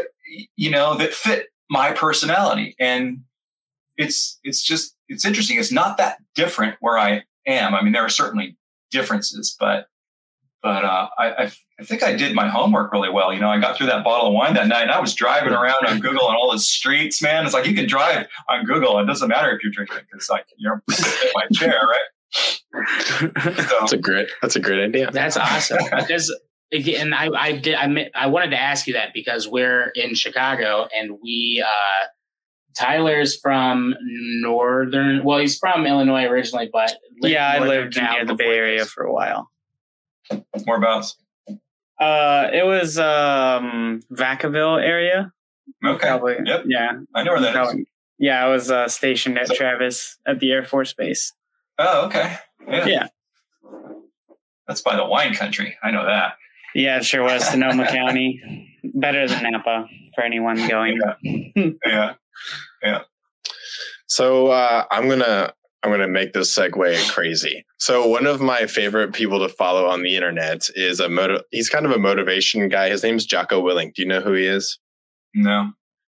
you know, that fit my personality. And it's, it's just, it's interesting. It's not that different where I am. I mean, there are certainly differences, but but uh, I, I, think I did my homework really well. You know, I got through that bottle of wine that night. and I was driving around on Google on all the streets, man. It's like you can drive on Google. It doesn't matter if you're drinking because like you're in my chair, right? [LAUGHS] So, that's a great. That's a great idea. That's awesome because. And I, I did. I, I wanted to ask you that because we're in Chicago and we, uh, Tyler's from northern. Well, he's from Illinois originally, but yeah, I lived near the Bay Area this. for a while. Whereabouts? Uh, it was um Vacaville area. Okay. Probably, yep. Yeah. I know where that Probably. is. Yeah, I was uh, stationed at so, Travis at the Air Force Base. Oh, okay. Yeah. yeah. That's by the wine country. I know that. Yeah, it sure was. Sonoma [LAUGHS] County. Better than Napa for anyone going. Yeah. yeah. Yeah. So uh, I'm gonna I'm going to make this segue crazy. So one of my favorite people to follow on the internet is a motiv- he's kind of a motivation guy. His name's Jocko Willink. Do you know who he is? No.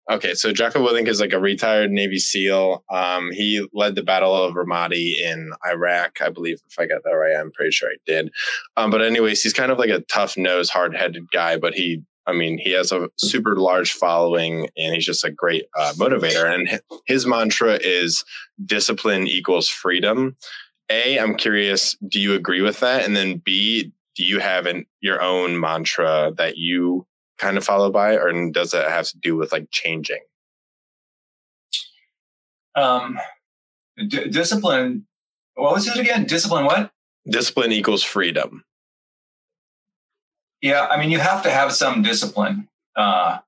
Okay, so Jocko Willink is like a retired Navy SEAL. Um, he led the Battle of Ramadi in Iraq, I believe. If I got that right, I'm pretty sure I did. Um, but anyways, he's kind of like a tough nosed, hard headed guy, but he I mean, he has a super large following and he's just a great uh, motivator. And his mantra is discipline equals freedom. A, I'm curious, do you agree with that? And then B, do you have an, your own mantra that you kind of followed by, or does that have to do with like changing? Um, D- discipline. What was it again? Discipline. What? Discipline equals freedom. Yeah, I mean, you have to have some discipline uh,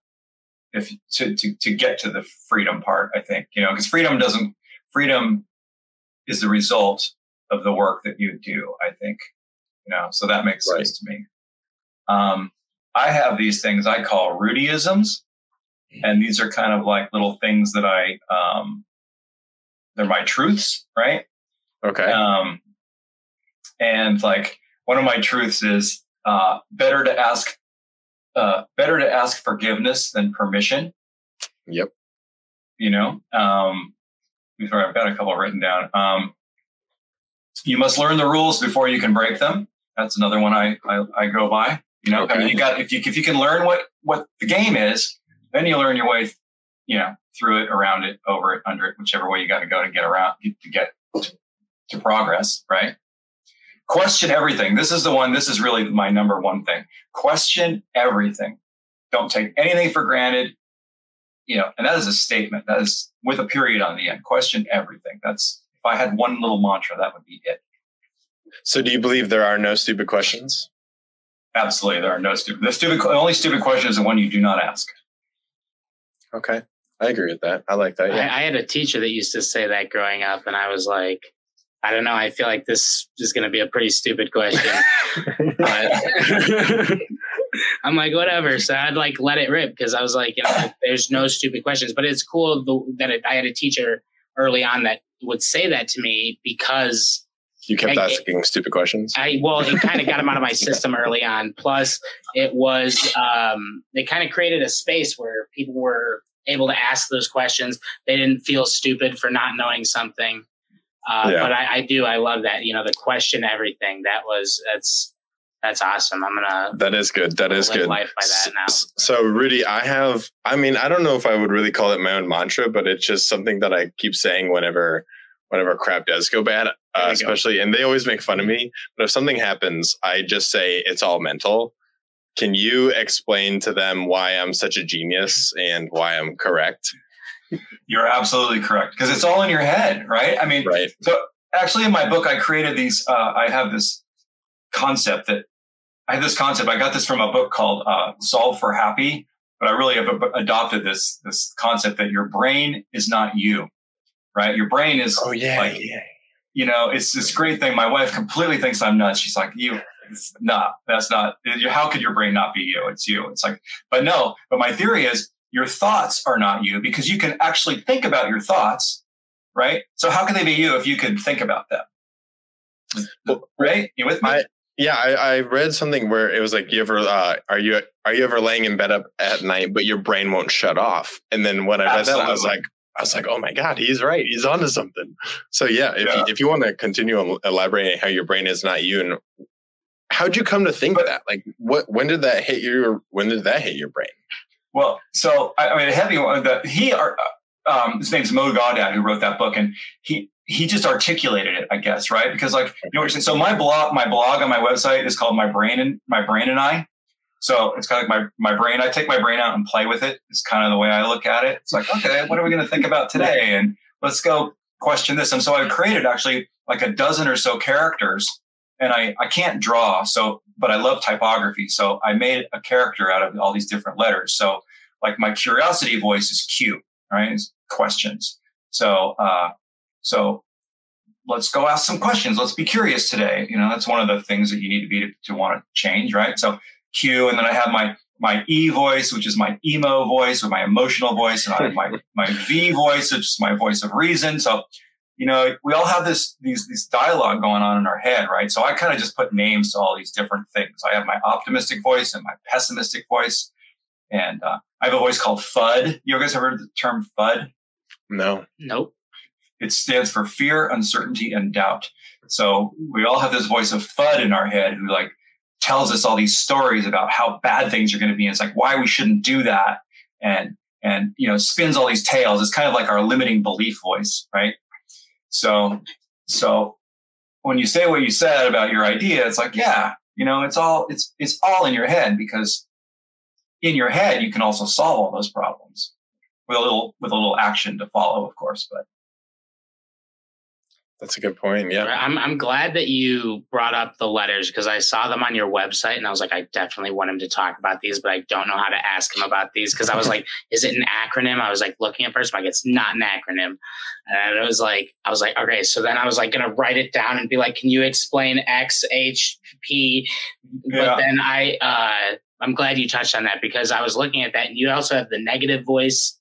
if to, to to get to the freedom part. I think you know because freedom doesn't freedom is the result of the work that you do. I think you know, so that makes right. sense to me. Um, I have these things I call Rudyisms, and these are kind of like little things that I um, they're my truths, right? Okay. Um, and like one of my truths is uh, better to ask uh, better to ask forgiveness than permission. Yep. You know, um, before I've got a couple written down. Um, you must learn the rules before you can break them. That's another one I I, I go by. You know, okay. I mean, you got if you if you can learn what what the game is, then you learn your way, you know, through it, around it, over it, under it, whichever way you got to go to get around to get to progress, right? Question everything. This is the one. This is really my number one thing. Question everything. Don't take anything for granted. You know, and that is a statement. That is with a period on the end. Question everything. That's if I had one little mantra, that would be it. So, do you believe there are no stupid questions? Absolutely, there are no stupid. The stupid, the only stupid question is the one you do not ask. Okay, I agree with that. I like that. Yeah. I, I had a teacher that used to say that growing up, and I was like, I don't know. I feel like this is going to be a pretty stupid question. [LAUGHS] [LAUGHS] I'm like, whatever. So I'd like let it rip because I was like, you know, there's no stupid questions. But it's cool that it, I had a teacher early on that would say that to me because you kept I, asking it, stupid questions. I well, it kind of got them out of my [LAUGHS] system early on. Plus, it was um, they kind of created a space where people were able to ask those questions. They didn't feel stupid for not knowing something. Uh, yeah. But I, I do. I love that. You know, the question everything. That was that's that's awesome. I'm gonna. That is good. That is good. Life by that now. So, Rudy, I have. I mean, I don't know if I would really call it my own mantra, but it's just something that I keep saying whenever whenever crap does go bad, uh, especially, and they always make fun of me. But if something happens, I just say it's all mental. Can you explain to them why I'm such a genius and why I'm correct? You're absolutely correct because it's all in your head, right? I mean, right. So actually, in my book, I created these. Uh, I have this concept that I have this concept. I got this from a book called uh, "Solve for Happy," but I really have adopted this this concept that your brain is not you right? Your brain is oh yeah, like, yeah. You know, it's this great thing. My wife completely thinks I'm nuts. She's like, you, no, that's not. How could your brain not be you? It's you. It's like, but no. But my theory is your thoughts are not you because you can actually think about your thoughts, right? So how can they be you if you can think about them? Well, right? You with me? I, yeah, I, I, read something where it was like, "You ever uh, are you are you ever laying in bed up at night, but your brain won't shut off?" And then when I read Absolutely. that, I was like, I was like, oh my God, he's right. He's onto something. So yeah, if yeah. you, if you want to continue elaborating how your brain is not you and how'd you come to think but, that? Like what, when did that hit your, when did that hit your brain? Well, so I, I mean, heavy one that he, uh, um, his name's Mo Gawdat who wrote that book and he, he just articulated it, I guess, right? Because like, you know what you're saying? So my blog, my blog on my website is called my brain and my brain and I. So it's kind of like my, my brain, I take my brain out and play with it. It's kind of the way I look at it. It's like, okay, what are we going to think about today? And let's go question this. And so I've created actually like a dozen or so characters and I, I can't draw. So, but I love typography. So I made a character out of all these different letters. So like my curiosity voice is Q, right? It's questions. So, uh, so let's go ask some questions. Let's be curious today. You know, that's one of the things that you need to be to, to want to change, right? So Q, and then I have my my E voice, which is my emo voice or my emotional voice, and I have my [LAUGHS] my V voice, which is my voice of reason. So, you know, we all have this these these dialogue going on in our head, right? So I kind of just put names to all these different things. I have my optimistic voice and my pessimistic voice, and uh, I have a voice called FUD. You guys ever heard the term FUD? No. Nope. It stands for fear, uncertainty, and doubt. So we all have this voice of FUD in our head who like tells us all these stories about how bad things are going to be. And it's like why we shouldn't do that, and and you know spins all these tales. It's kind of like our limiting belief voice, right? So so when you say what you said about your idea, it's like yeah, you know, it's all it's it's all in your head because in your head you can also solve all those problems with a little with a little action to follow, of course, but That's a good point. Yeah. I'm I'm glad that you brought up the letters because I saw them on your website and I was like, I definitely want him to talk about these, but I don't know how to ask him about these because I was like, [LAUGHS] is it an acronym? I was like looking at first, I'm like, it's not an acronym. And it was like, I was like, okay. So then I was like gonna write it down and be like, can you explain X H P? But Yeah. then I uh I'm glad you touched on that because I was looking at that and you also have the negative voice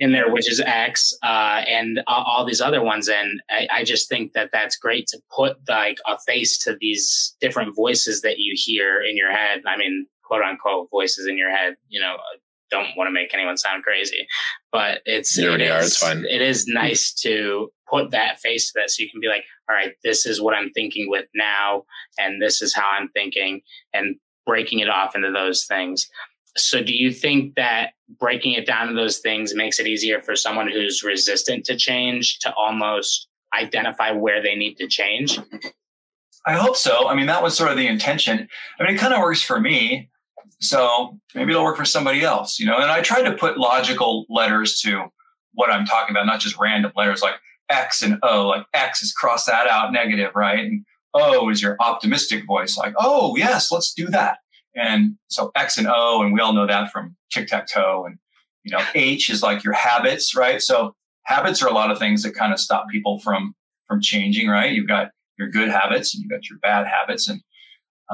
in there, which is X, uh, and all, all these other ones. And I, I just think that that's great to put like a face to these different voices that you hear in your head. I mean, quote unquote voices in your head. You know, don't want to make anyone sound crazy, but it's You already it are, it's fine. It is nice to put that face to that, so you can be like, all right, this is what I'm thinking with now, and this is how I'm thinking, and breaking it off into those things. So, do you think that breaking it down to those things makes it easier for someone who's resistant to change to almost identify where they need to change? I hope so. I mean, that was sort of the intention. I mean, it kind of works for me. So maybe it'll work for somebody else, you know? And I tried to put logical letters to what I'm talking about, not just random letters like X and O. Like X is cross that out negative, right? And O is your optimistic voice, like, oh, yes, let's do that. And so X and O, and we all know that from tic tac toe. And, you know, H is like your habits, right? So habits are a lot of things that kind of stop people from from changing, right? You've got your good habits and you've got your bad habits. And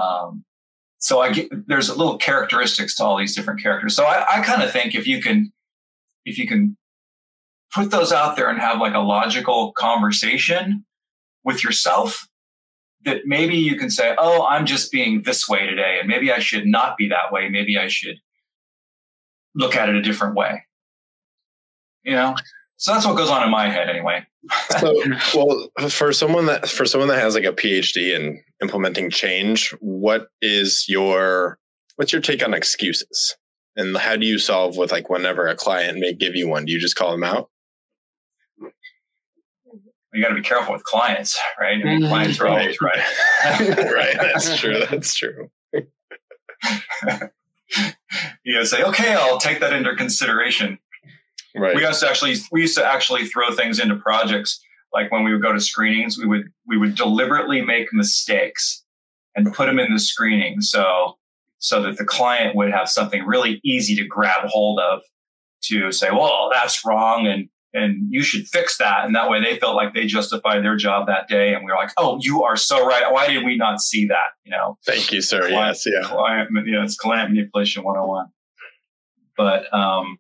um, so I get there's a little characteristics to all these different characters. So I, I kind of think if you can if you can put those out there and have like a logical conversation with yourself, that maybe you can say, Oh, I'm just being this way today, and maybe I should not be that way. Maybe I should look at it a different way. You know? So that's what goes on in my head anyway. [LAUGHS] So, well, for someone that for someone that has like a PhD in implementing change, what is your what's your take on excuses? And how do you solve with like whenever a client may give you one? Do you just call them out? You got to be careful with clients, right? I mean, mm-hmm. clients are always right. [LAUGHS] right. That's true. That's true. [LAUGHS] you know, say, okay, I'll take that into consideration. Right. We used to actually, we used to actually throw things into projects. Like when we would go to screenings, we would, we would deliberately make mistakes and put them in the screening. So, so that the client would have something really easy to grab hold of to say, well, that's wrong. And, and you should fix that. And that way they felt like they justified their job that day. And we were like, oh, you are so right. Why did we not see that? You know? Thank you, sir. Client- Yes. Yeah. client, yeah, it's client manipulation 101. But, um,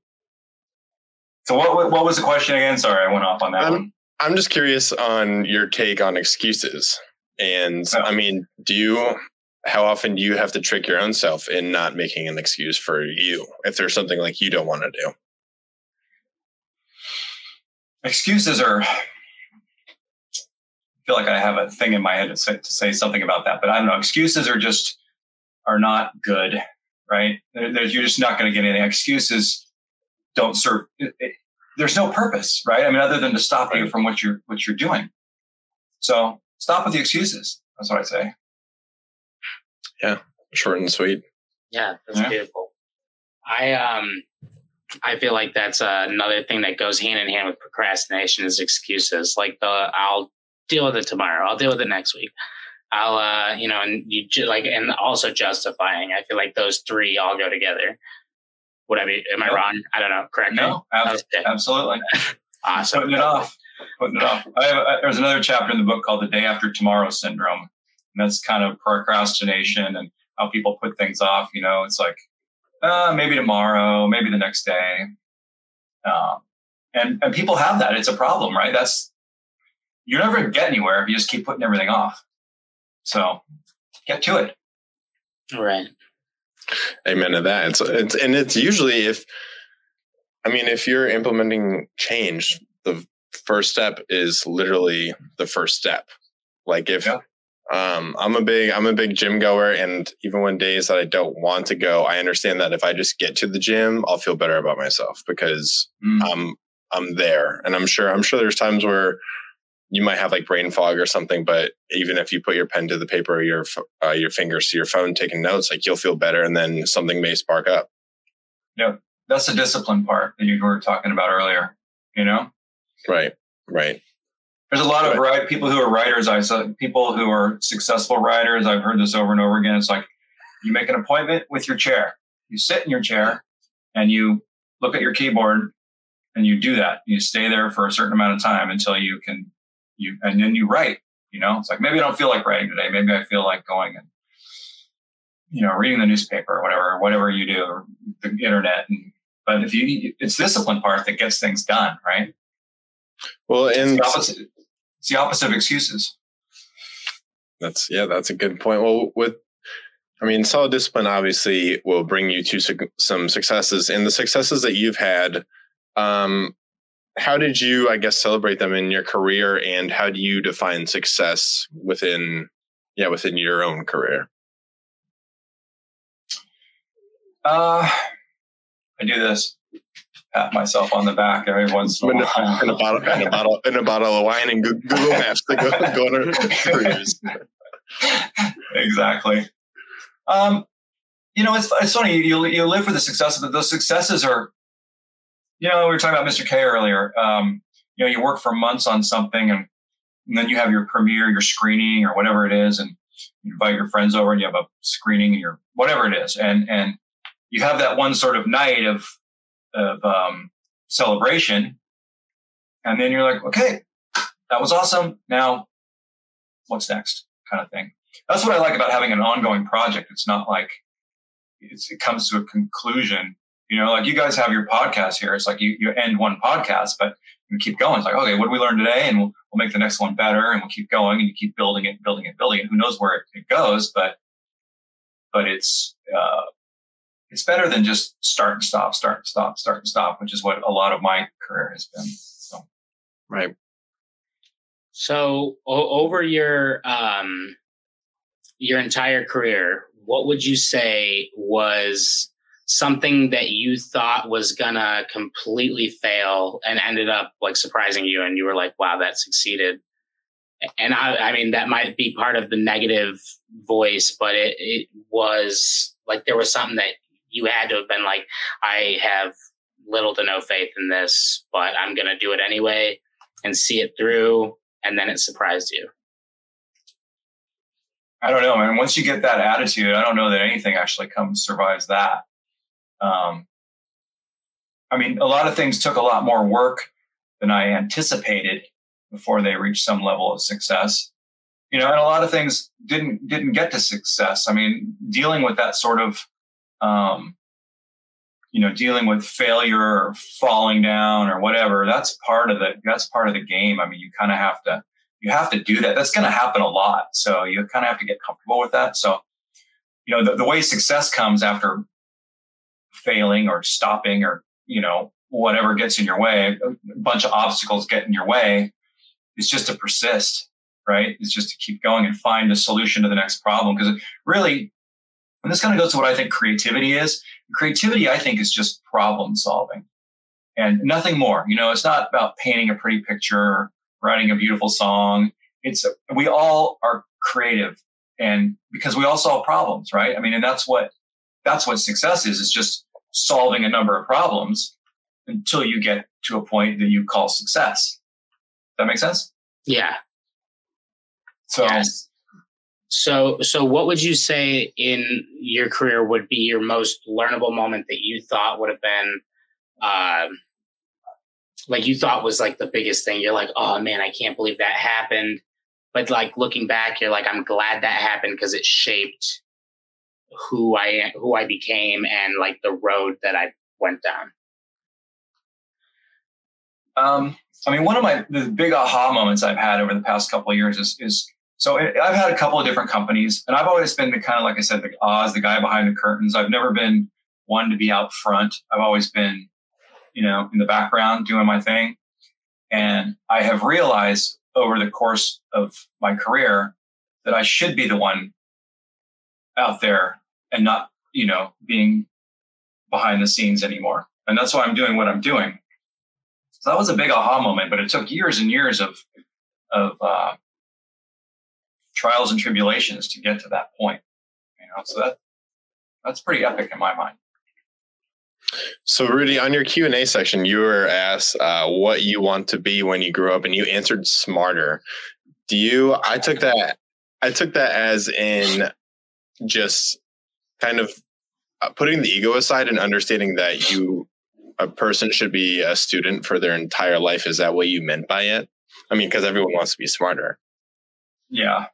so what, what- was the question again? Sorry, I went off on that Um, one. I'm just curious on your take on excuses. And Yeah. I mean, do you, how often do you have to trick your own self in not making an excuse for you if there's something like you don't want to do? Excuses are, I feel like I have a thing in my head to say, to say something about that, but I don't know. Excuses are just, are not good, right? They're, they're- you're just not going to get anything. Excuses don't serve, it- it- there's no purpose, right? I mean, other than to stop you from what you're, what you're doing. So stop with the excuses. That's what I say. Yeah, short and sweet. Yeah, that's Yeah. beautiful. I um I feel like that's uh, another thing that goes hand in hand with procrastination is excuses. Like the I'll deal with it tomorrow. I'll deal with it next week. I'll uh you know and you ju- like and also justifying. I feel like those three all go together. Would I be am I wrong? I don't know. Correct me. No, ab- absolutely. [LAUGHS] Awesome. Putting it off. Putting it off. I have, there's another chapter in the book called the day after tomorrow syndrome. And that's kind of procrastination and how people put things off. You know, it's like, uh, maybe tomorrow, maybe the next day. Um, and, and people have that. It's a problem, right? That's, you're never get anywhere if you just keep putting everything off. So get to it. Right. Amen to that. It's, it's and it's usually if I mean if you're implementing change, the first step is literally the first step. Like if Yeah. Um I'm a big I'm a big gym goer and even when days that I don't want to go, I understand that if I just get to the gym, I'll feel better about myself because Mm. I'm I'm there. And I'm sure I'm sure there's times where you might have like brain fog or something, but even if you put your pen to the paper or your uh, your fingers to your phone taking notes, like you'll feel better, and then something may spark up. Yeah, that's the discipline part that you were talking about earlier, you know? Right, right. There's a lot of right people who are writers. I saw people who are successful writers. I've heard this over and over again. It's like you make an appointment with your chair. You sit in your chair and you look at your keyboard and you do that. You stay there for a certain amount of time until you can you and then you write. You know, it's like maybe I don't feel like writing today. Maybe I feel like going and you know reading the newspaper or whatever, whatever you do, or the internet. And, but if you, it's discipline part that gets things done, right? Well, and it's it's the opposite of excuses. That's yeah, that's a good point. Well, with I mean, solid discipline obviously will bring you to su- some successes, and the successes that you've had. Um, how did you, I guess, celebrate them in your career, and how do you define success within, yeah, within your own career? Uh, I do this. Pat myself on the back every once in a while. In a bottle, in a bottle, in a bottle of wine, and Google Maps to go, go on a cruise. exactly. Um, you know, it's it's funny. You you live for the successes, but those successes are, you know, we were talking about Mr. K earlier. Um, you know, you work for months on something, and, and then you have your premiere, your screening, or whatever it is, and you invite your friends over, and you have a screening, and your whatever it is, and and you have that one sort of night of of um, celebration, and then you're like, okay, that was awesome. Now, what's next? Kind of thing. That's what I like about having an ongoing project. It's not like it's, it comes to a conclusion. You know, like you guys have your podcast here. It's like you, you end one podcast, but you keep going. It's like, okay, what did we learn today? And we'll, we'll make the next one better and we'll keep going and you keep building it, building it, building it. Who knows where it, it goes, but, but it's, uh, it's better than just start and stop, start and stop, start and stop, which is what a lot of my career has been. So, right. So o- over your um, your entire career, what would you say was something that you thought was gonna completely fail and ended up like surprising you, and you were like, "Wow, that succeeded." And I, I mean, that might be part of the negative voice, but it, it was like there was something that you had to have been like, I have little to no faith in this, but I'm going to do it anyway and see it through. And then it surprised you. I don't know, man. Once you get that attitude, I don't know that anything actually comes survives that. Um, I mean, a lot of things took a lot more work than I anticipated before they reached some level of success. You know, and a lot of things didn't didn't get to success. I mean, dealing with that sort of um, you know, dealing with failure or falling down or whatever, that's part of the, that's part of the game. I mean, you kind of have to, you have to do that. That's going to happen a lot. So you kind of have to get comfortable with that. So, you know, the, the way success comes after failing or stopping or, you know, whatever gets in your way, a bunch of obstacles get in your way, is just to persist, right? It's just to keep going and find a solution to the next problem. Because really, and this kind of goes to what I think creativity is. Creativity, I think, is just problem solving and nothing more. You know, it's not about painting a pretty picture, writing a beautiful song. It's, we all are creative and because we all solve problems, right? I mean, and that's what, that's what success is, is just solving a number of problems until you get to a point that you call success. Does that make sense? Yeah. So, yes. So, so what would you say in your career would be your most learnable moment that you thought would have been, uh, like you thought was like the biggest thing? You're like, oh man, I can't believe that happened. But like looking back, you're like, I'm glad that happened because it shaped who I who I became and like the road that I went down. Um, I mean, one of my the big aha moments I've had over the past couple of years is is so I've had a couple of different companies, and I've always been the kind of like I said, the Oz, the guy behind the curtains. I've never been one to be out front. I've always been, you know, in the background doing my thing. And I have realized over the course of my career that I should be the one out there and not, you know, being behind the scenes anymore. And that's why I'm doing what I'm doing. So that was a big aha moment, but it took years and years of, of, uh, trials and tribulations to get to that point. You know, so that that's pretty epic in my mind. So, Rudy, on your Q and A section, you were asked uh, what you want to be when you grow up, and you answered smarter. Do you? I took that. I took that as in just kind of uh, putting the ego aside and understanding that you, a person, should be a student for their entire life. Is that what you meant by it? I mean, because everyone wants to be smarter. Yeah.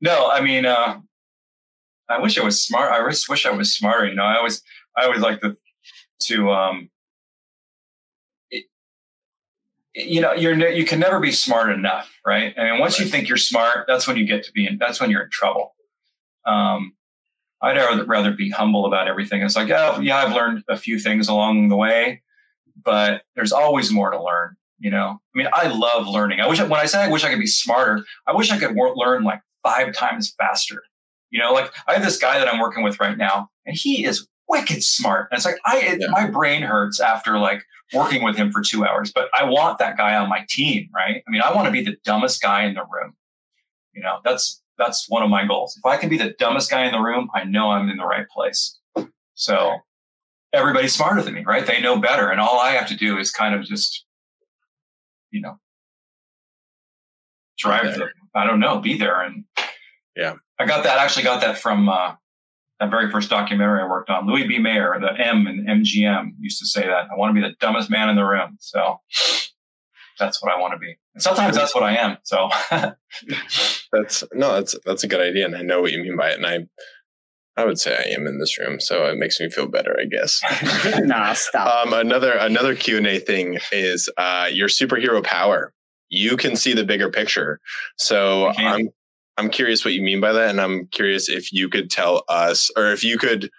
No, I mean, uh, I wish I was smart. I wish I was smarter. You know, I always, I always like to, to, um, it, you know, you're, you can never be smart enough, right? I mean, once you think you're smart, that's when you get to be in, that's when you're in trouble. Um, I'd rather, rather be humble about everything. It's like, oh, yeah, I've learned a few things along the way, but there's always more to learn. You know, I mean, I love learning. I wish when I say I wish I could be smarter, I wish I could learn like five times faster. You know, like I have this guy that I'm working with right now, and he is wicked smart. And it's like I, it, yeah. my brain hurts after like working with him for two hours, but I want that guy on my team, right? I mean, I want to be the dumbest guy in the room. You know, that's that's one of my goals. If I can be the dumbest guy in the room, I know I'm in the right place. So everybody's smarter than me, right? They know better. And all I have to do is kind of just, you know, drive the, I don't know, be there. And yeah, I got that, actually got that from, uh, that very first documentary I worked on. Louis B. Mayer, the M and MGM used to say that I want to be the dumbest man in the room. So that's what I want to be. And sometimes that's what I am. So [LAUGHS] that's no, that's that's a good idea, and I know what you mean by it. And I, I would say I am in this room, so it makes me feel better, I guess. [LAUGHS] nah, stop. Um, another another Q and A thing is uh, your superhero power. You can see the bigger picture. So I'm I'm curious what you mean by that, and I'm curious if you could tell us, or if you could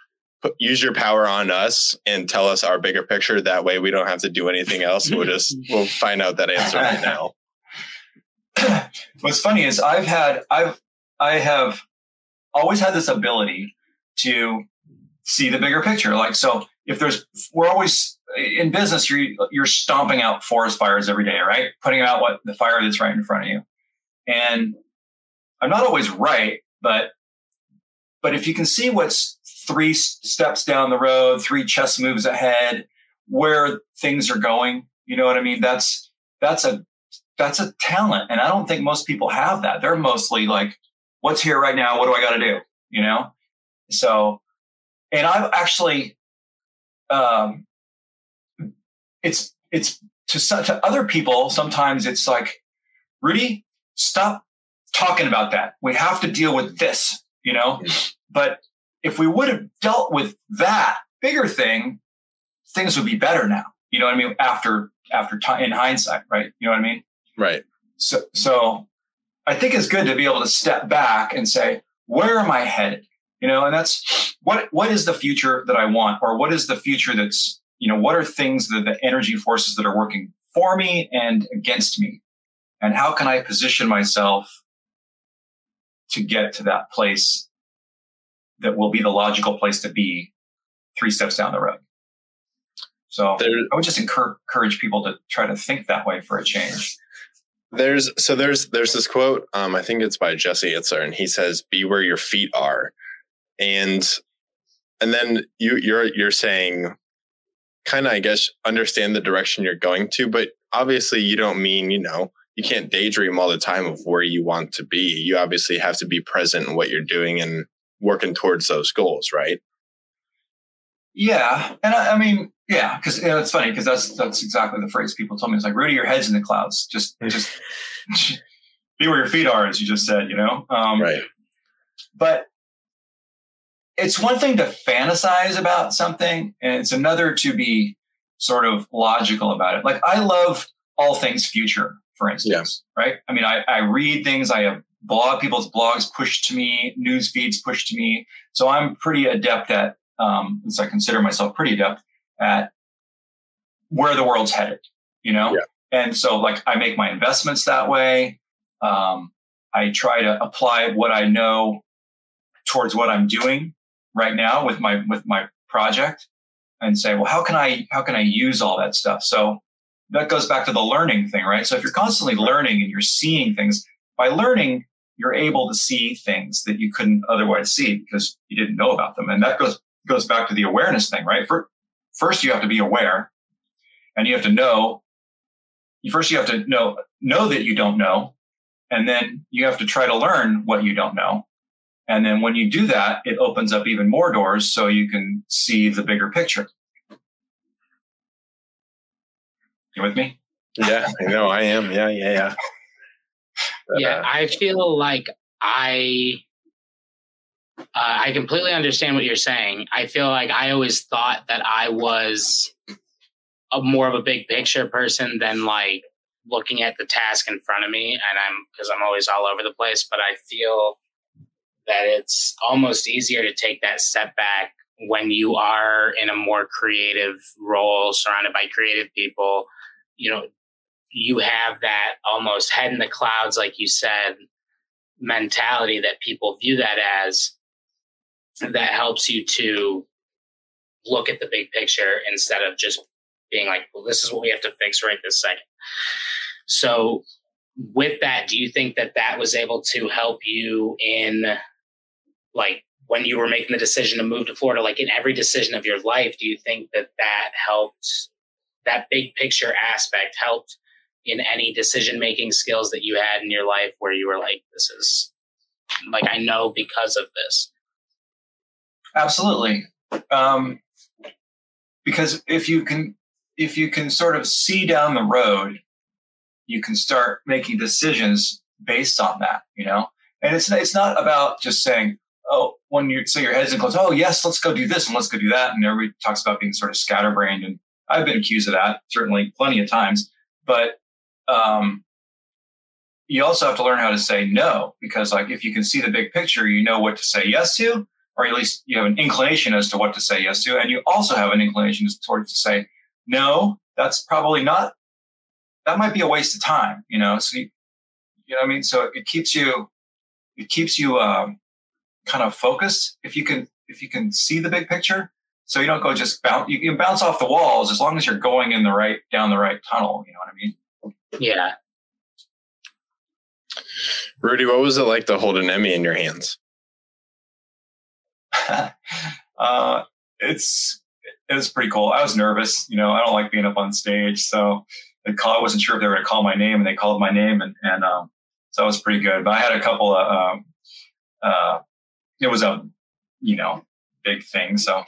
put, use your power on us and tell us our bigger picture. That way, we don't have to do anything else. We'll [LAUGHS] just we'll find out that answer right now. [LAUGHS] What's funny is I've had I've I have always had this ability to see the bigger picture. Like so, if there's we're always in business, you're you're stomping out forest fires every day, right? Putting out what the fire that's right in front of you, and I'm not always right, but but if you can see what's three steps down the road, three chess moves ahead, where things are going. You know what I mean? That's that's a that's a talent, and I don't think most people have that. They're mostly like, "What's here right now? What do I got to do?" You know. So, and I've actually, um, it's it's to to other people. Sometimes it's like, Rudy, stop talking about that. We have to deal with this. You know. But if we would have dealt with that bigger thing, things would be better now. You know what I mean? After after time in hindsight, right? You know what I mean? Right. So so I think it's good to be able to step back and say, where am I headed? You know, and that's what what is the future that I want, or what is the future that's you know what are things that the energy forces that are working for me and against me, and how can I position myself to get to that place that will be the logical place to be three steps down the road. So there, I would just encourage people to try to think that way for a change. There's so there's there's this quote. Um, I think it's by Jesse Itzler, and he says, "Be where your feet are," and and then you you're you're saying, kind of I guess understand the direction you're going to, but obviously you don't mean you know you can't daydream all the time of where you want to be. You obviously have to be present in what you're doing and working towards those goals, right? Yeah, and I, I mean, yeah, because you know, it's funny because that's that's exactly the phrase people told me. It's like Rudy, your head's in the clouds. Just [LAUGHS] just [LAUGHS] be where your feet are, as you just said. You know, um, right? But it's one thing to fantasize about something, and it's another to be sort of logical about it. Like I love all things future, for instance, yeah. right? I mean, I, I read things. I have blog people's blogs pushed to me, news feeds pushed to me. So I'm pretty adept at, um, as I consider myself pretty adept at where the world's headed, you know? Yeah. And so like I make my investments that way. Um, I try to apply what I know towards what I'm doing right now with my, with my project and say, well, how can I, how can I use all that stuff? So that goes back to the learning thing, right? So if you're constantly learning and you're seeing things by learning, you're able to see things that you couldn't otherwise see because you didn't know about them. And that goes goes back to the awareness thing, right? For first you have to be aware and you have to know first you have to know know that you don't know and then you have to try to learn what you don't know and then when you do that it opens up even more doors so you can see the bigger picture you with me yeah i know i am yeah yeah yeah [LAUGHS] yeah uh, i feel like i uh, I completely understand what you're saying. I feel like I always thought that I was a more of a big picture person than like looking at the task in front of me. And I'm because I'm always all over the place, but I feel that it's almost easier to take that step back when you are in a more creative role surrounded by creative people. You know, you have that almost head in the clouds, like you said, mentality that people view that as that helps you to look at the big picture instead of just being like, well, this is what we have to fix right this second. So, with that, do you think that that was able to help you in like when you were making the decision to move to Florida, like in every decision of your life, do you think that that helped that big picture aspect helped in any decision making skills that you had in your life where you were like, this is like, I know because of this? Absolutely. Um, because if you can, if you can sort of see down the road, you can start making decisions based on that, you know? And it's, it's not about just saying, oh, when you say your head's in close, oh, yes, let's go do this and let's go do that. And everybody talks about being sort of scatterbrained. And I've been accused of that, certainly plenty of times. But um, you also have to learn how to say no, because like if you can see the big picture, you know what to say yes to or at least you have an inclination as to what to say yes to, and you also have an inclination towards to say no. That's probably not. That might be a waste of time, you know. So you, you know what I mean. So it keeps you, it keeps you um, kind of focused if you can if you can see the big picture. So you don't go just bounce. You can bounce off the walls as long as you're going in the right down the right tunnel. You know what I mean? Yeah. Rudy, what was it like to hold an Emmy in your hands? [LAUGHS] uh, it's it was pretty cool. I was nervous, you know. I don't like being up on stage, so they call. I wasn't sure if they were going to call my name, and they called my name, and and um, so that was pretty good. But I had a couple of um, uh, it was a you know big thing, so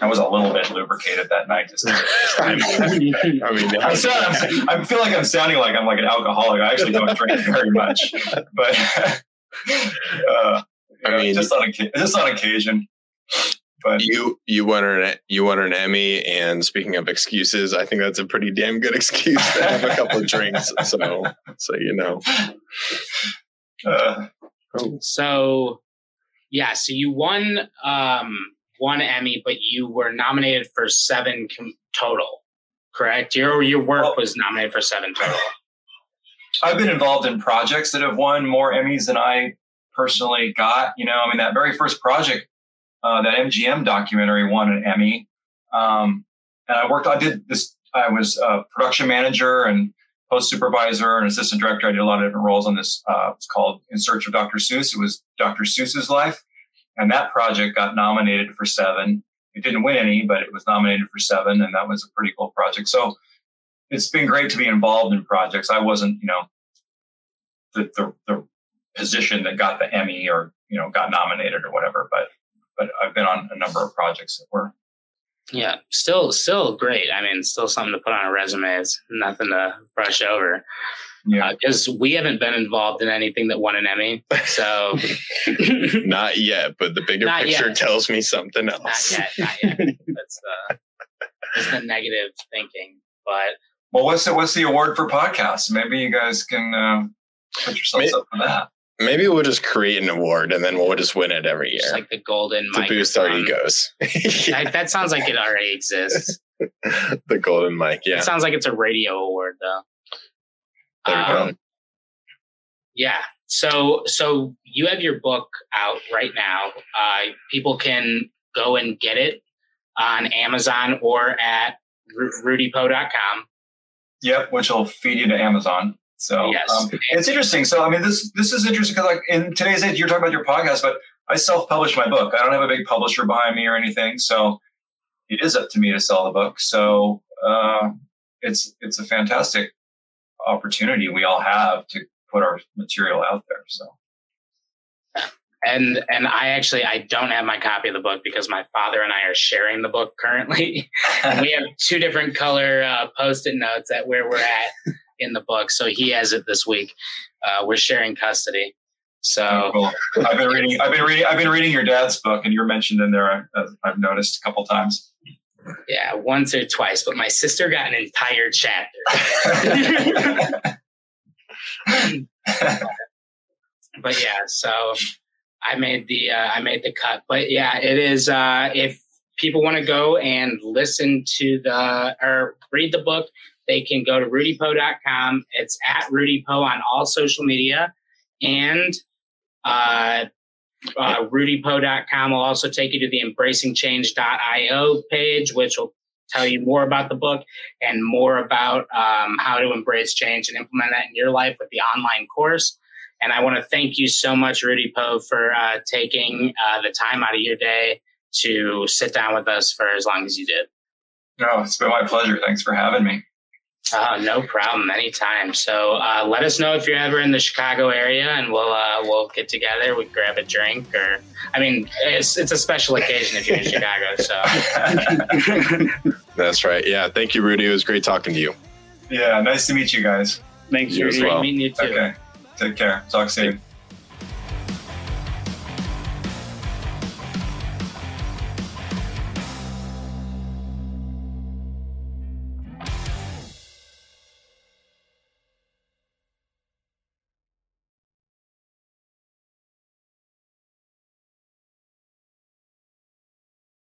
I was a little bit lubricated that night. Just, [LAUGHS] I mean, [LAUGHS] I, sound, i feel like I'm sounding like I'm like an alcoholic. I actually don't drink very much, but. [LAUGHS] uh, I mean, just on just on occasion. But you you won an you won an Emmy, and speaking of excuses, I think that's a pretty damn good excuse to have a couple of drinks. So so you know. Uh, oh. So yeah, so you won um, one Emmy, but you were nominated for seven com- total. Correct. Your your work well, was nominated for seven total. I've been involved in projects that have won more Emmys than I personally got. You know, I mean, that very first project, uh, that MGM documentary won an Emmy. Um, and I worked, I did this, I was a production manager and post supervisor and assistant director. I did a lot of different roles on this. Uh, it's called In Search of Dr. Seuss. It was Dr. Seuss's life. And that project got nominated for seven. It didn't win any, but it was nominated for seven. And that was a pretty cool project. So it's been great to be involved in projects. I wasn't, you know, the, the, the position that got the Emmy or you know got nominated or whatever. But but I've been on a number of projects that were. Yeah, still still great. I mean, still something to put on a resume. It's nothing to brush over. Yeah, because uh, we haven't been involved in anything that won an Emmy. So [LAUGHS] not yet, but the bigger not picture yet. tells me something else. Not yet, not yet. [LAUGHS] that's the that's the negative thinking. But well, what's the what's the award for podcasts? Maybe you guys can uh, put yourselves maybe, up for that. Maybe we'll just create an award and then we'll just win it every year. Just like the golden to boost our egos. [LAUGHS] yeah. that sounds like it already exists. [LAUGHS] the golden mic, yeah. It sounds like it's a radio award though. There you um, go. Yeah. So so you have your book out right now. Uh, people can go and get it on Amazon or at rudypoe.com. Yep, which will feed you to Amazon. So yes. um, it's interesting. So I mean, this this is interesting because like in today's age, you're talking about your podcast, but I self-published my book. I don't have a big publisher behind me or anything. So it is up to me to sell the book. So uh, it's it's a fantastic opportunity we all have to put our material out there. So and and I actually I don't have my copy of the book because my father and I are sharing the book currently. [LAUGHS] we have two different color uh, post-it notes at where we're at in the book, so he has it this week. Uh, we're sharing custody. So cool. I've been reading. I've been reading. I've been reading your dad's book, and you're mentioned in there. Uh, I've noticed a couple times. Yeah, once or twice, but my sister got an entire chapter. [LAUGHS] but yeah, so I made the uh, I made the cut. But yeah, it is. Uh, if people want to go and listen to the or read the book, they can go to rudypoe.com. It's at rudypoe on all social media, and uh, uh, rudypoe.com will also take you to the embracingchange.io page, which will tell you more about the book and more about um, how to embrace change and implement that in your life with the online course. And I want to thank you so much, Rudy Poe, for uh, taking uh, the time out of your day to sit down with us for as long as you did. No, it's been my pleasure. Thanks for having me. Uh, no problem, anytime. So uh, let us know if you're ever in the Chicago area, and we'll uh, we'll get together. We grab a drink, or I mean, it's it's a special occasion if you're in Chicago. So [LAUGHS] that's right. Yeah, thank you, Rudy. It was great talking to you. Yeah, nice to meet you guys. Thanks, Rudy. Well. Meeting you too. Okay. Take care. Talk soon.